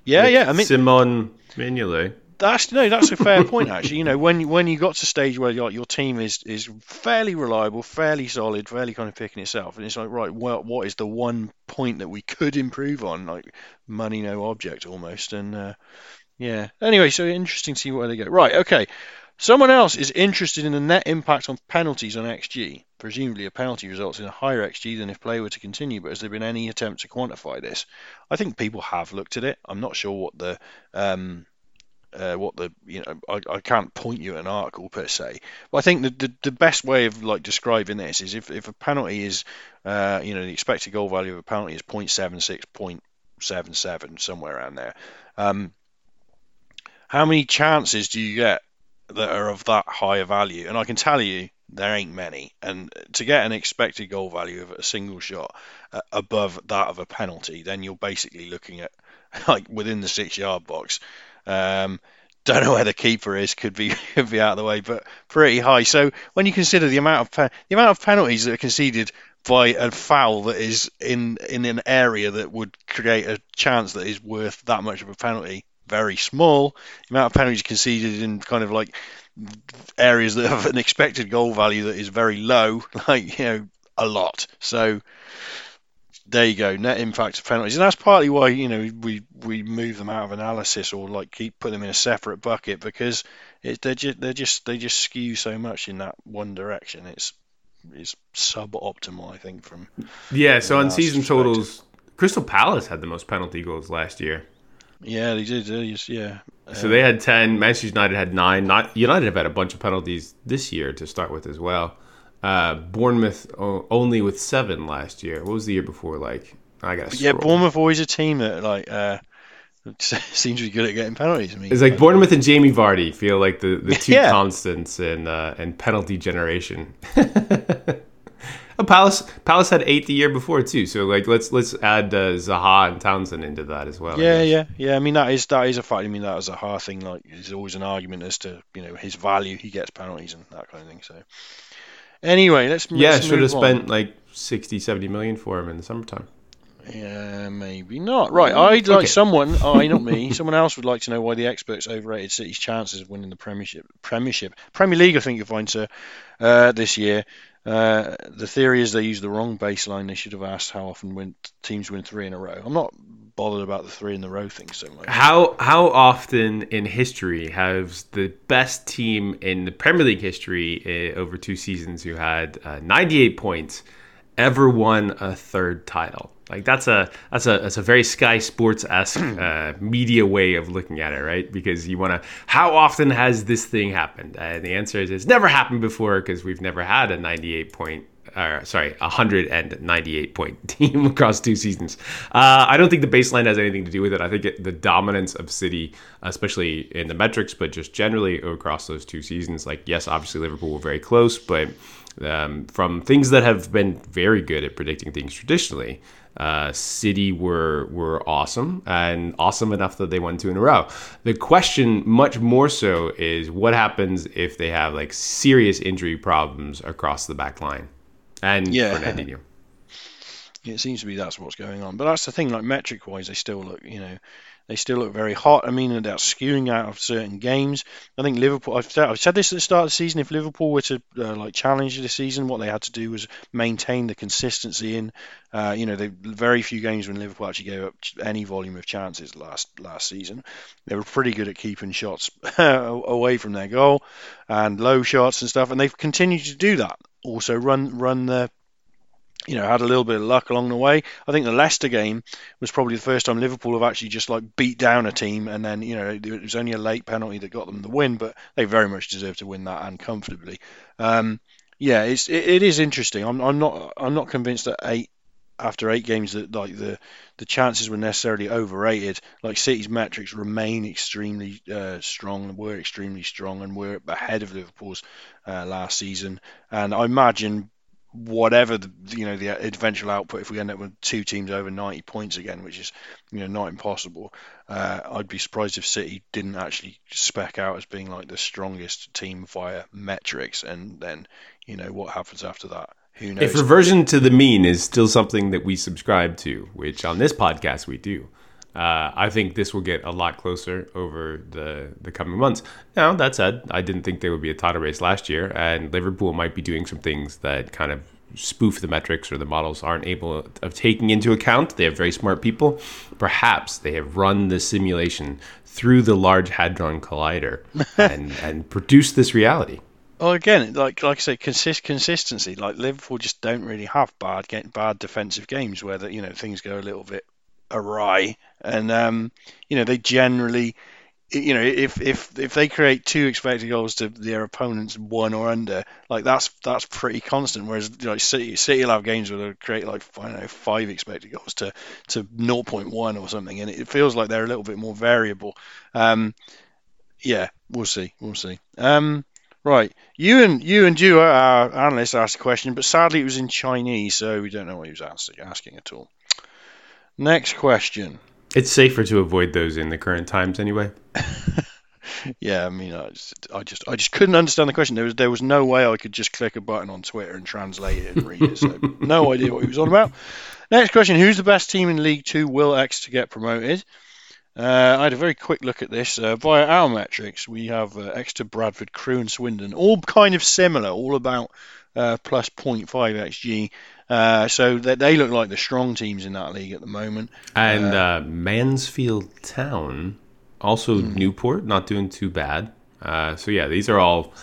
Yeah, yeah. I mean,
Simon Mignolet
that's no, that's a fair point actually. You know, when when you got to stage where your your team is is fairly reliable, fairly solid, fairly kind of picking itself, and it's like right, well, what is the one point that we could improve on? Like money, no object, almost. And uh, yeah. Anyway, so interesting to see where they go. Right, okay. Someone else is interested in the net impact on penalties on XG. Presumably, a penalty results in a higher XG than if play were to continue. But has there been any attempt to quantify this? I think people have looked at it. I'm not sure what the um, uh, what the you know I, I can't point you an article per se, but I think the, the, the best way of like describing this is if, if a penalty is uh, you know the expected goal value of a penalty is 0.76, 0.77 somewhere around there. Um, how many chances do you get that are of that higher value? And I can tell you there ain't many. And to get an expected goal value of a single shot uh, above that of a penalty, then you're basically looking at like within the six yard box um, don't know where the keeper is. Could be could be out of the way, but pretty high. So when you consider the amount of pe- the amount of penalties that are conceded by a foul that is in in an area that would create a chance that is worth that much of a penalty, very small. The amount of penalties conceded in kind of like areas that have an expected goal value that is very low, like you know, a lot. So there you go, net impact of penalties, and that's partly why you know we we move them out of analysis or like keep put them in a separate bucket because it, they're just they're just they just skew so much in that one direction. It's it's suboptimal, I think. From
yeah, so on season totals, Crystal Palace had the most penalty goals last year.
yeah, they did. They just, yeah,
So um, they had ten. Manchester United had nine. Not United have had a bunch of penalties this year to start with as well. Uh, Bournemouth only with seven last year. What was the year before like? I got
yeah. Bournemouth always a team that like uh, seems to be good at getting penalties. I mean,
It's like Bournemouth and Jamie Vardy feel like the, the two
Yeah.
constants in uh, in penalty generation. Oh, Palace Palace had eight the year before too. So like let's let's add uh, Zaha and Townsend into that as well.
Yeah, yeah, yeah. I mean that is that is a fact. I mean that is a hard thing. Like there's always an argument as to you know his value. He gets penalties and that kind of thing. So anyway, let's
Yeah,
let's
should have
on.
spent like 60, 70 million for him in the summertime.
Yeah, maybe not. Right, I'd like
Okay.
someone. I not me. Someone else would like to know why the experts overrated City's chances of winning the Premiership. Premiership, Premier League. I think you'll find sir uh, this year. Uh, the theory is they use the wrong baseline. They should have asked how often win, teams win three in a row. I'm not bothered about the three in the row thing so much.
How how often in history has the best team in the Premier League history uh, over two seasons who had uh, 98 points ever won a third title? Like that's a that's a that's a very Sky Sports esque uh, media way of looking at it, right? Because you want to how often has this thing happened? And the answer is it's never happened before because we've never had a 98 point uh, sorry, a 198 point team across two seasons. Uh, I don't think the baseline has anything to do with it. I think it, the dominance of City, especially in the metrics, but just generally across those two seasons, like, yes, obviously Liverpool were very close, but um, from things that have been very good at predicting things traditionally, uh, City were were awesome and awesome enough that they won two in a row. The question, much more so, is what happens if they have like serious injury problems across the back line and
Yeah. It seems to be that's what's going on. But that's the thing, like metric wise, they still look, you know, they still look very hot. I mean, they're skewing out of certain games. I think Liverpool. I've said, I've said this at the start of the season. If Liverpool were to uh, like challenge this season, what they had to do was maintain the consistency in. Uh, you know, they very few games when Liverpool actually gave up any volume of chances last last season. They were pretty good at keeping shots away from their goal and low shots and stuff, and they've continued to do that. Also, run run the you know, had a little bit of luck along the way. I think the Leicester game was probably the first time Liverpool have actually just like beat down a team, and then you know it was only a late penalty that got them the win, but they very much deserved to win that and comfortably. Um, yeah, it's it, it is interesting. I'm I'm not I'm not convinced that eight after eight games that like the the chances were necessarily overrated. Like City's metrics remain extremely uh, strong, were extremely strong, and were ahead of Liverpool's uh, last season. And I imagine whatever the you know the eventual output if we end up with two teams over 90 points again which is you know not impossible uh, I'd be surprised if City didn't actually spec out as being like the strongest team via metrics. And then you know what happens after that? Who knows?
If reversion to the mean is still something that we subscribe to, which on this podcast we do, uh, I think this will get a lot closer over the, the coming months. Now, that said, I didn't think there would be a title race last year, and Liverpool might be doing some things that kind of spoof the metrics or the models aren't able of taking into account. They have very smart people. Perhaps they have run the simulation through the Large Hadron Collider and, and produced this reality.
Well, again, like like I say, consist consistency. Like Liverpool just don't really have bad get bad defensive games where the, you know things go a little bit awry, and um, you know they generally, you know, if if if they create two expected goals to their opponents one or under, like that's that's pretty constant. Whereas you know, City City will have games where they create like I don't know five expected goals to to 0.1 or something, and it feels like they're a little bit more variable. Um, yeah, we'll see, we'll see. Um, Right, you and you and you, our analyst, asked a question, but sadly it was in Chinese, so we don't know what he was asking, asking at all. Next question.
It's safer to avoid those in the current times anyway.
Yeah, I mean, I just, I just, I just couldn't understand the question. There was, there was no way I could just click a button on Twitter and translate it and read it. So no idea what he was on about. Next question: Who's the best team in League Two? Will Exeter get promoted? Uh, I had a very quick look at this. Uh, via our metrics, we have uh, Exeter, Bradford, Crewe, and Swindon, all kind of similar, all about uh, plus 0.5 xg. Uh, so they, they look like the strong teams in that league at the moment.
And uh, Mansfield Town, also
Hmm.
Newport, not doing too bad. Uh, so yeah, these are all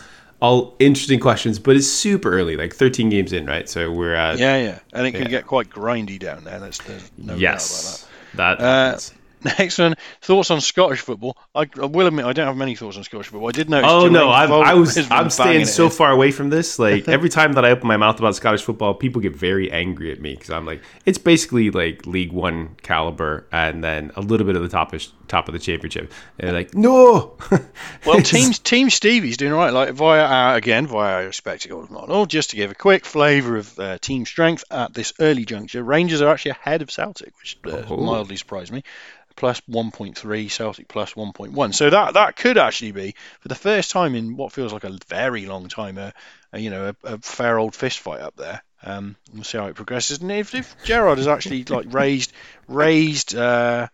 all interesting questions, but it's super early, like 13 games in, right? So we're at
Yeah, yeah, and it can
Yeah.
get quite grindy down there. That's there's no
yes,
doubt about
that.
that. Uh,
happens.
Next one, thoughts on Scottish football. I, I will admit I don't have many thoughts on Scottish football. I did notice.
Oh no, I was I'm staying so far away from this. Like every time that I open my mouth about Scottish football, people get very angry at me because I'm like, it's basically like League One caliber, and then a little bit of the top of, top of the championship. They're like, no.
Well, Team Team Stevie's doing all right. Like via our, again via our spectacle model. Just to give a quick flavour of uh, team strength at this early juncture, Rangers are actually ahead of Celtic, which uh,
Oh.
mildly surprised me. Plus 1.3, Celtic plus 1.1. So that that could actually be for the first time in what feels like a very long time, a, a you know a, a fair old fist fight up there. Um, we'll see how it progresses. And if, if Gerrard has actually like raised raised uh,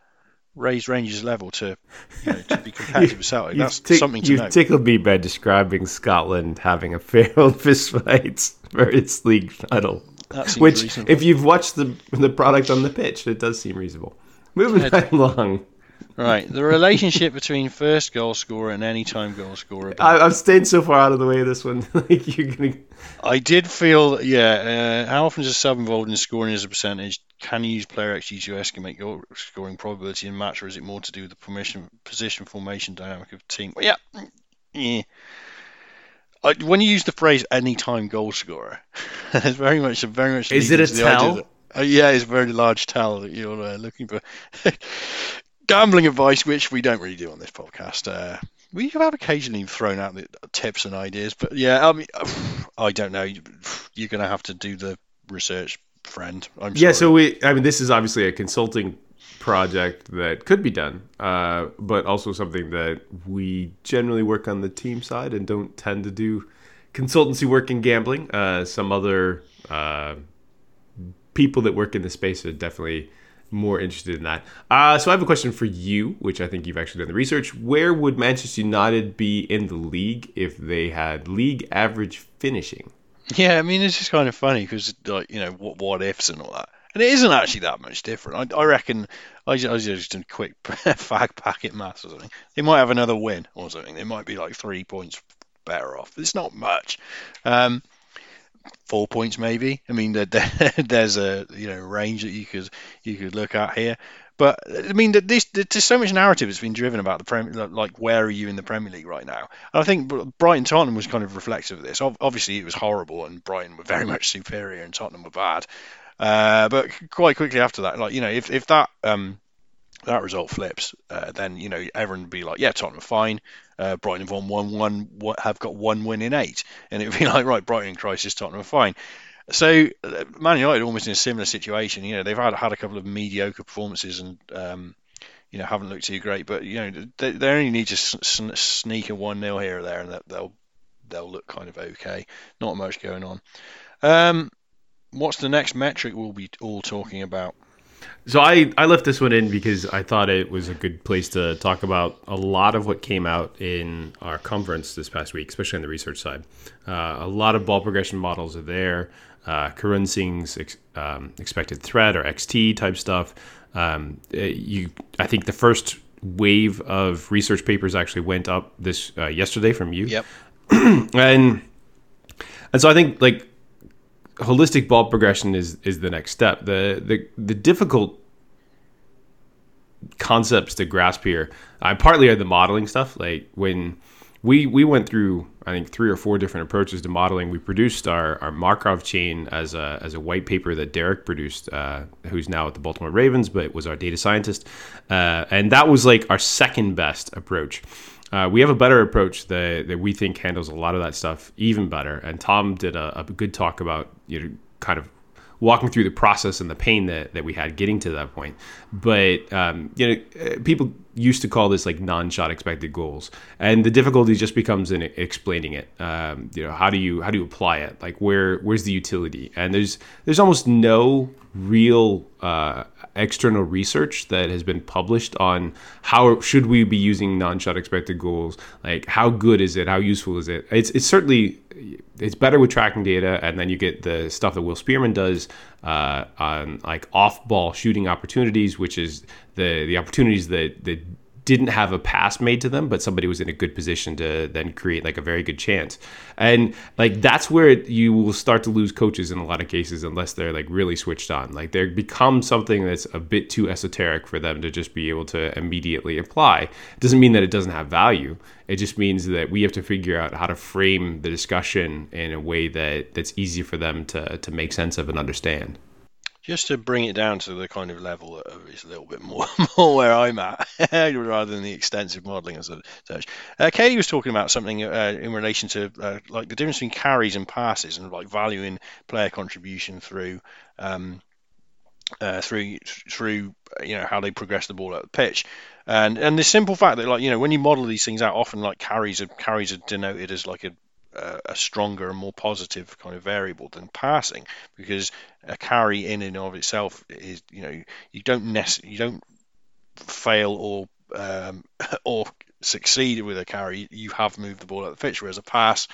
raised Rangers level to you know to be competitive with Celtic, that's
tick-
something to
you've
note.
tickled me by describing Scotland having a fair old fist fight for its league title. Which,
reasonable.
if you've watched the the product on the pitch, it does seem reasonable. Moving right along.
Right, the relationship between first goal scorer and any-time goal scorer.
I, I'm staying so far out of the way of this one. like you're gonna.
I did feel, yeah. Uh, how often is a sub involved in scoring as a percentage? Can you use player XG to estimate your scoring probability in match, or is it more to do with the position, position formation dynamic of team? Well, yeah, yeah. I, when you use the phrase "anytime goal scorer," it's very much, a very much.
Is it a
into
tell?
that- uh, yeah, it's a very large tell that you're uh, looking for. Gambling advice, which we don't really do on this podcast. Uh, we have occasionally thrown out the tips and ideas, but yeah, I mean, I don't know. You're going to have to do the research, friend. I'm
Yeah.
sorry.
So we. I mean, this is obviously a consulting project that could be done, uh, but also something that we generally work on the team side and don't tend to do consultancy work in gambling. Uh, some other uh, people that work in the space are definitely more interested in that. Uh, so I have a question for you, which I think you've actually done the research. Where would Manchester United be in the league if they had league average finishing?
Yeah, I mean, it's just kind of funny because, like, you know, what, what ifs and all that. And it isn't actually that much different. I, I reckon, I just, I just did a quick fag packet maths or something. They might have another win or something. They might be like three points better off. It's not much. Um, four points maybe. I mean, there, there, there's a you know range that you could you could look at here. But I mean, th- this, there's so much narrative that's been driven about the Premier, like where are you in the Premier League right now? And I think Br- Brighton Tottenham was kind of reflective of this. Obviously, it was horrible, and Brighton were very much superior, and Tottenham were bad. Uh, but quite quickly after that, like you know, if if that um, that result flips, uh, then you know everyone would be like, yeah, Tottenham fine. Uh, Brighton have won one, one, have got one win in eight, and it would be like, right, Brighton crisis, Tottenham fine. So uh, Man United almost in a similar situation. You know, they've had had a couple of mediocre performances and um, you know haven't looked too great, but you know they, they only need to s- s- sneak a one 0 here or there, and they'll they'll look kind of okay. Not much going on. Um, what's the next metric we'll be all talking about?
So I, I left this one in because I thought it was a good place to talk about a lot of what came out in our conference this past week, especially on the research side. Uh, a lot of ball progression models are there. Uh, Karun Singh's ex, um, expected threat or XT type stuff. Um, uh, you, I think the first wave of research papers actually went up this uh, yesterday from you
Yep.
and and so I think like holistic ball progression is is the next step. The the the difficult concepts to grasp here, uh, partly are the modeling stuff. Like when we we went through I think three or four different approaches to modeling. We produced our, our Markov chain as a as a white paper that Derrick produced, uh, who's now at the Baltimore Ravens, but was our data scientist, uh, and that was like our second best approach. Uh, we have a better approach that, that we think handles a lot of that stuff even better. And Tom did a, a good talk about you know kind of walking through the process and the pain that, that we had getting to that point. But um, you know, uh, people used to call this like non-shot expected goals, and the difficulty just becomes in explaining it. Um, you know, how do you how do you apply it? Like where where's the utility? And there's there's almost no real uh, external research that has been published on how should we be using non-shot expected goals like how good is it how useful is it it's, it's certainly it's better with tracking data and then you get the stuff that Will Spearman does uh, on like off-ball shooting opportunities which is the the opportunities that that didn't have a pass made to them, but somebody was in a good position to then create like a very good chance. And like that's where you will start to lose coaches in a lot of cases unless they're like really switched on. Like they become something that's a bit too esoteric for them to just be able to immediately apply. It doesn't mean that it doesn't have value. It just means that we have to figure out how to frame the discussion in a way that that's easy for them to to make sense of and understand
just to bring it down to the kind of level that is a little bit more, more where I'm at, rather than the extensive modelling as such. Uh, Katie was talking about something uh, in relation to uh, like the difference between carries and passes, and like valuing player contribution through. Um, uh, through through you know how they progress the ball at the pitch, and and the simple fact that like you know when you model these things out, often like carries are carries are denoted as like a a, stronger and more positive kind of variable than passing because a carry in and of itself is you know you don't nec- you don't fail or um, or succeed with a carry. You have moved the ball at the pitch whereas a pass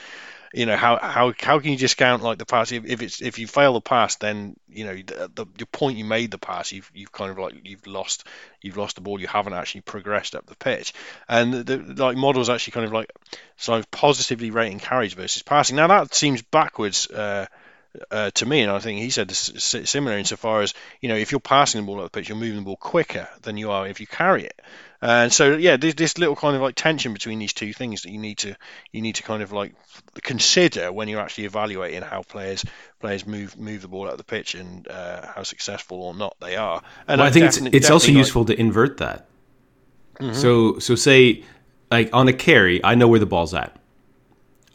you know how how how can you discount like the pass? If, if it's if you fail the pass then you know the, the, the point you made the pass you've you've kind of like you've lost you've lost the ball you haven't actually progressed up the pitch. And the, the like models actually kind of like of positively rating carries versus passing. Now that seems backwards uh, uh, to me, and I think he said this similar insofar as you know if you're passing the ball at the pitch, you're moving the ball quicker than you are if you carry it. And so yeah, this, this little kind of like tension between these two things that you need to you need to kind of like consider when you're actually evaluating how players players move move the ball out of the pitch and uh, how successful or not they are. And
well, I think it's it's also like, useful to invert that. Mm-hmm. So so say like on a carry, I know where the ball's at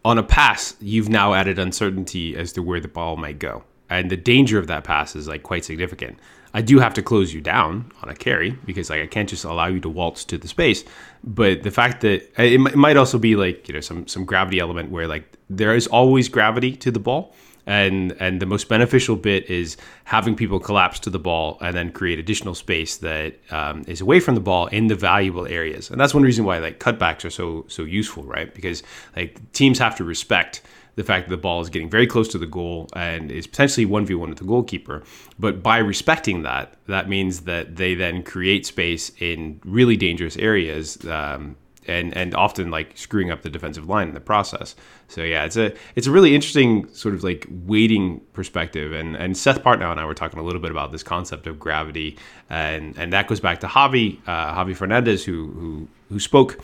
on a pass, you've now added uncertainty as to where the ball might go. And the danger of that pass is like quite significant. I do have to close you down on a carry because like I can't just allow you to waltz to the space. But the fact that it, might also be like you know some some gravity element where like there is always gravity to the ball, and and the most beneficial bit is having people collapse to the ball and then create additional space that um, is away from the ball in the valuable areas and that's one reason why like cutbacks are so so useful right because like teams have to respect the fact that the ball is getting very close to the goal and is potentially 1v1 with the goalkeeper. But by respecting that, that means that they then create space in really dangerous areas um, and and often like screwing up the defensive line in the process. So yeah, it's a it's a really interesting sort of like weighting perspective. And and Seth Partnow and I were talking a little bit about this concept of gravity, and and that goes back to Javi uh, Javi Fernandez who who who spoke.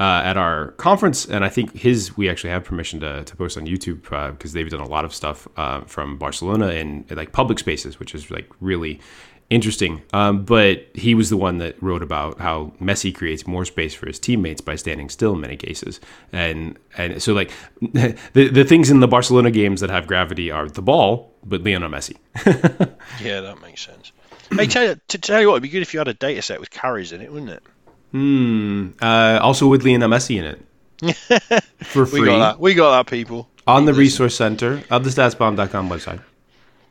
Uh, at our conference, and I think his we actually have permission to, to post on YouTube because uh, they've done a lot of stuff uh, from Barcelona in, in like public spaces, which is like really interesting. Um, but he was the one that wrote about how Messi creates more space for his teammates by standing still in many cases. And and so like the the things in the Barcelona games that have gravity are the ball, but Lionel Messi.
yeah, that makes sense. Hey, tell, to tell you what, it'd be good if you had a data set with carries in it, wouldn't it?
Hmm. Uh, also with Lionel Messi in it. For free.
We got that. We got that, people.
On the Resource Center of the StatsBomb.com website.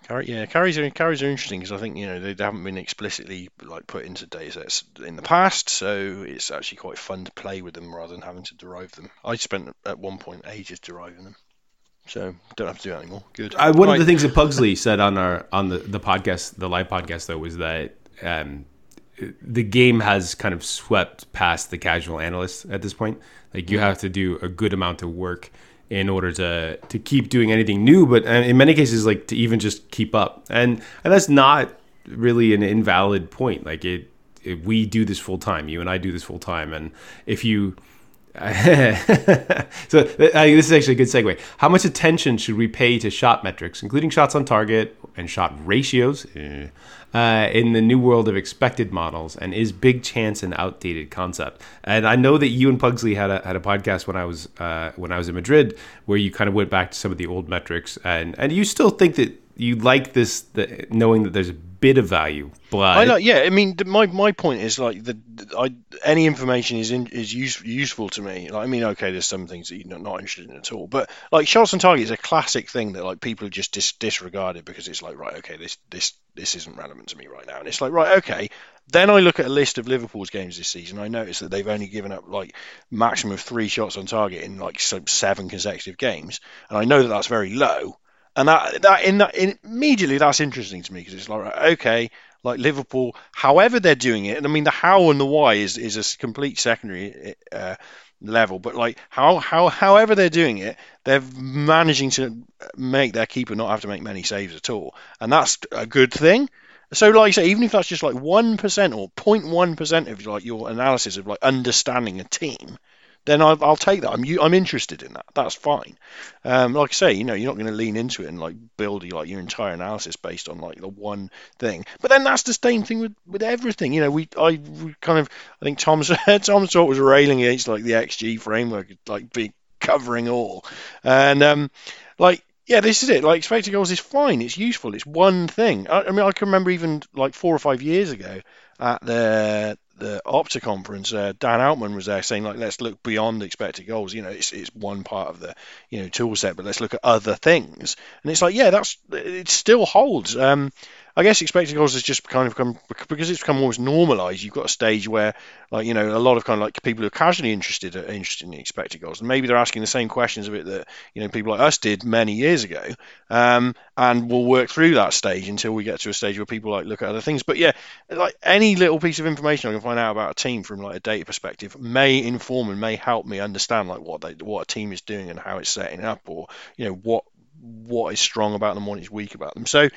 Carry, yeah, carries are carries are interesting because I think you know they, they, haven't been explicitly like put into data sets in the past, so it's actually quite fun to play with them rather than having to derive them. I spent at one point ages deriving them, so don't have to do that anymore. Good.
Uh, one right. of the things that Pugsley said on our on the the podcast, the live podcast, though, was that um, the game has kind of swept past the casual analyst at this point. Like you have to do a good amount of work in order to to keep doing anything new, but in many cases, like to even just keep up. And and that's not really an invalid point. Like it, it we do this full time. You and I do this full time, and if you so this is actually a good segue. How much attention should we pay to shot metrics, including shots on target and shot ratios, eh, uh, in the new world of expected models? And is big chance an outdated concept? And I know that you and Pugsley had a had a podcast when I was uh, when I was in Madrid, where you kind of went back to some of the old metrics, and and you still think that you like this the, knowing that there's a bit of value, but
I know, yeah. I mean, my my point is like the, I any information is in, is use, useful to me. Like, I mean, okay, there's some things that you're not interested in at all, but like shots on target is a classic thing that like people just dis- disregarded because it's like right, okay, this this this isn't relevant to me right now, and it's like right, okay. Then I look at a list of Liverpool's games this season. I notice that they've only given up like maximum of three shots on target in like seven consecutive games, and I know that that's very low and that that in that in, immediately that's interesting to me because it's like okay, like Liverpool, however they're doing it, and I mean the how and the why is is a complete secondary uh, level, but like how how however they're doing it, they're managing to make their keeper not have to make many saves at all, and that's a good thing. So, like I say, even if that's just like one percent or 0.1 percent of like your analysis of like understanding a team, then I'll, I'll take that. I'm I'm interested in that. That's fine. Um, like I say, you know, you're not going to lean into it and like build like your entire analysis based on like the one thing. But then that's the same thing with, with everything. You know, we I we kind of I think Tom's Tom sort was railing against like the XG framework, like being covering all, and um, like yeah, this is it. Like expected goals is fine. It's useful. It's one thing. I, I, mean, I can remember even like four or five years ago at the the Opta conference, uh, Dan Altman was there saying like, let's look beyond expected goals. You know, it's it's one part of the you know tool set, but let's look at other things. And it's like, yeah, that's it still holds. Um, I guess expected goals has just kind of come because it's become almost normalised. You've got a stage where, like you know, a lot of kind of like people who are casually interested are interested in expected goals, and maybe they're asking the same questions of it that you know people like us did many years ago. Um, and we'll work through that stage until we get to a stage where people like look at other things. But yeah, like any little piece of information I can find out about a team from like a data perspective may inform and may help me understand like what they what a team is doing and how it's setting up, or you know what what is strong about them, what is weak about them. So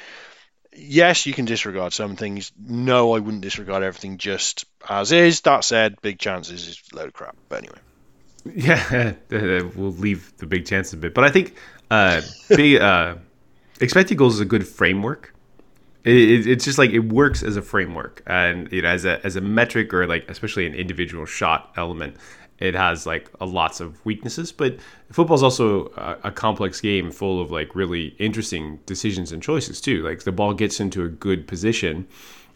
yes, you can disregard some things. No, I wouldn't disregard everything just as is. That said, big chances is a load of crap. But anyway.
Yeah, we'll leave the big chances a bit. But I think uh, big, uh, expected goals is a good framework. It, it, it's just like it works as a framework, and you know, as a as a metric or like especially an individual shot element it has like a, lots of weaknesses but football's also a, a, complex game full of like really interesting decisions and choices too. Like the ball gets into a good position.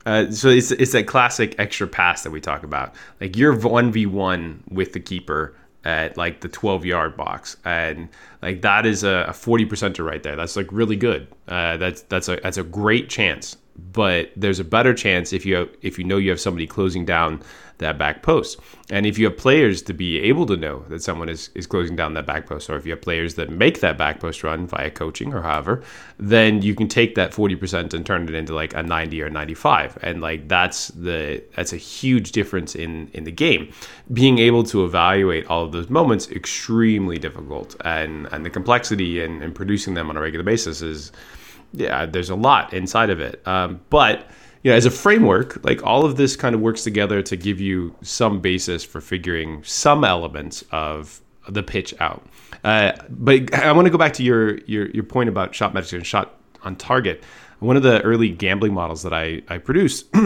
Uh, so it's it's that classic extra pass that we talk about. Like you're 1v1 with the keeper at like the 12 yard box and like that is a, a 40 percenter right there. That's like really good. Uh, that's that's a that's a great chance but there's a better chance if you have, if you know you have somebody closing down that back post. And if you have players to be able to know that someone is, is closing down that back post, or if you have players that make that back post run via coaching or however, then you can take that 40% and turn it into like a 90 or 95. And like that's the that's a huge difference in in the game. Being able to evaluate all of those moments extremely difficult and and the complexity and, producing them on a regular basis is yeah, there's a lot inside of it. Um, but you know, as a framework, like all of this kind of works together to give you some basis for figuring some elements of the pitch out. Uh, but I want to go back to your, your your point about shot metrics and shot on target. One of the early gambling models that I I produced.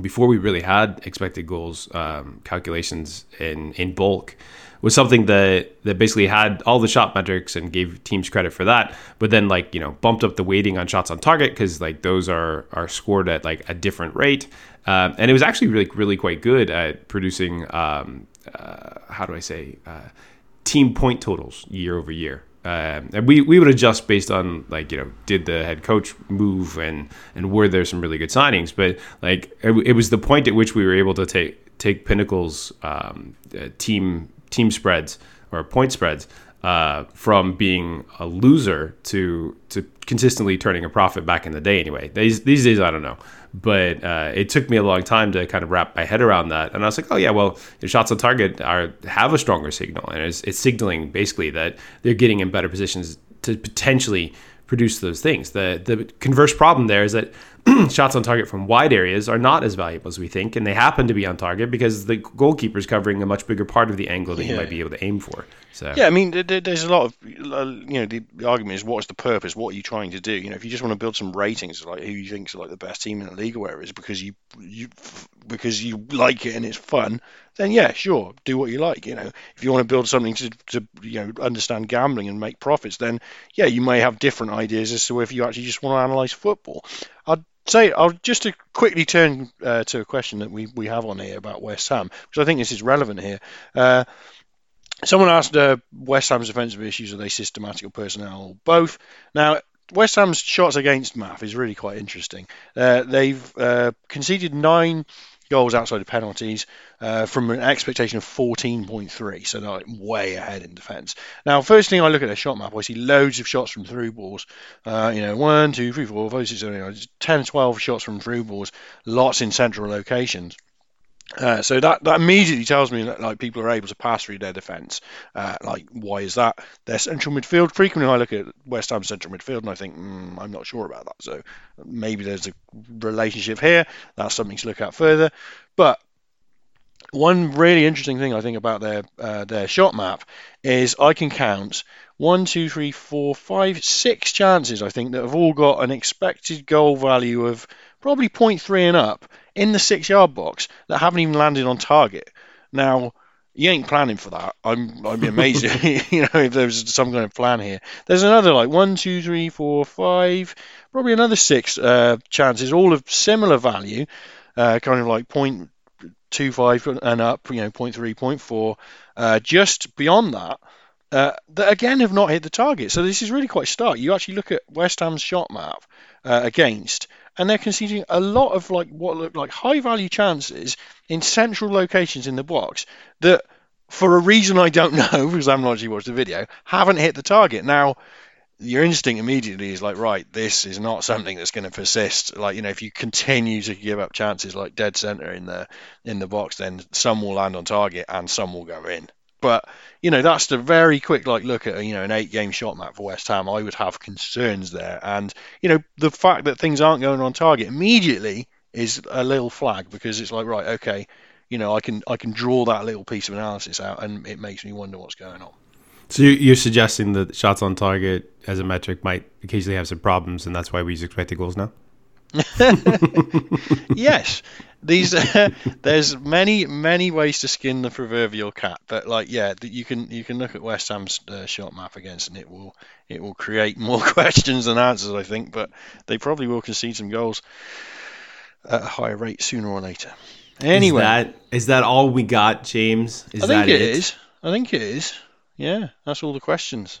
before we really had expected goals um, calculations in in bulk, was something that that basically had all the shot metrics and gave teams credit for that, but then like you know bumped up the weighting on shots on target because like those are are scored at like a different rate, uh, and it was actually really really quite good at producing um, uh, how do I say uh, team point totals year over year. Um, and we, we would adjust based on like you know did the head coach move and and were there some really good signings but like it, it was the point at which we were able to take take Pinnacle's um, uh, team team spreads or point spreads uh, from being a loser to to consistently turning a profit back in the day. Anyway, these these days I don't know, but uh, it took me a long time to kind of wrap my head around that. And I was like, oh yeah, well, the shots on target are have a stronger signal, and it's, it's signaling basically that they're getting in better positions to potentially produce those things. The the converse problem there is that shots on target from wide areas are not as valuable as we think, and they happen to be on target because the goalkeeper is covering a much bigger part of the angle that yeah. you might be able to aim for. So
yeah, I mean, there's a lot of uh, you know the, argument is what's the purpose? What are you trying to do? You know, if you just want to build some ratings, like who you think is like the best team in the league or whatever, is because you you because you like it and it's fun, then yeah, sure, do what you like. You know, if you want to build something to, to you know understand gambling and make profits, then yeah, you may have different ideas as to if you actually just want to analyze football. I'd say I'll just to quickly turn uh, to a question that we we have on here about West Ham because I think this is relevant here. Uh, Someone asked uh, West Ham's defensive issues, are they systematic or personnel or both? Now, West Ham's shots against math is really quite interesting. Uh, they've uh, conceded nine goals outside of penalties uh, from an expectation of 14.3, so they're like way ahead in defence. Now, first thing I look at their shot map, I see loads of shots from through balls. Uh, you know, one, two, three, four, five, six, seven, eight, nine, 10, 12 shots from through balls, lots in central locations. Uh, so that, that immediately tells me that like people are able to pass through their defence. Uh, like why is that? Their central midfield. Frequently, I look at West Ham central midfield and I think mm, I'm not sure about that. So maybe there's a relationship here. That's something to look at further. But one really interesting thing I think about their uh, their shot map is I can count one, two, three, four, five, six chances I think that have all got an expected goal value of probably 0.3 and up in the six yard box that haven't even landed on target. Now, you ain't planning for that. I'm I'd be amazed, you know, if there was some kind of plan here. There's another like one, two, three, four, five, probably another six uh, chances, all of similar value, uh, kind of like point two five and up, you know, point three, point four. Uh, just beyond that, uh, that again have not hit the target. So this is really quite stark. You actually look at West Ham's shot map uh, against, and they're conceding a lot of like what look like high value chances in central locations in the box that, for a reason I don't know because I haven't actually watched the video, haven't hit the target. Now, your instinct immediately is like, right, this is not something that's going to persist. Like, you know, if you continue to give up chances like dead center in the in the box, then some will land on target and some will go in. But you know, that's the very quick like look at you know an eight game shot map for West Ham. I would have concerns there, and you know the fact that things aren't going on target immediately is a little flag because it's like right, okay, you know, I can I can draw that little piece of analysis out, and it makes me wonder what's going on.
So you're suggesting that shots on target as a metric might occasionally have some problems, and that's why we use expected goals now.
yes, these uh, there's many many ways to skin the proverbial cat, but like yeah, you can you can look at West Ham's uh, shot map against, and it will it will create more questions than answers, I think. But they probably will concede some goals at a higher rate sooner or later. Anyway,
is that, is that all we got, James? Is
I think
it,
it is. I think it is. Yeah, that's all the questions.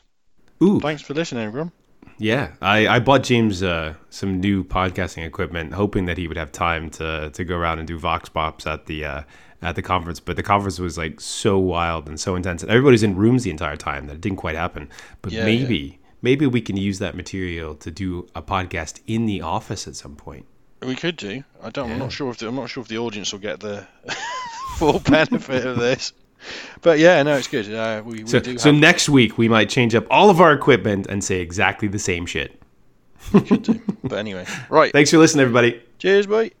Ooh,
thanks for listening, everyone.
Yeah, I, I bought James uh, some new podcasting equipment, hoping that he would have time to to go around and do vox pops at the uh, at the conference. But the conference was like so wild and so intense, and everybody's in rooms the entire time that it didn't quite happen. But yeah, maybe yeah. maybe we can use that material to do a podcast in the office at some point.
We could do. I don't. Yeah. I'm not sure if the, I'm not sure if the audience will get the full benefit of this. But yeah, no, it's good. Uh, we, we
so,
do
so next week we might change up all of our equipment and say exactly the same shit.
But anyway, right.
Thanks for listening, everybody.
Cheers, bye.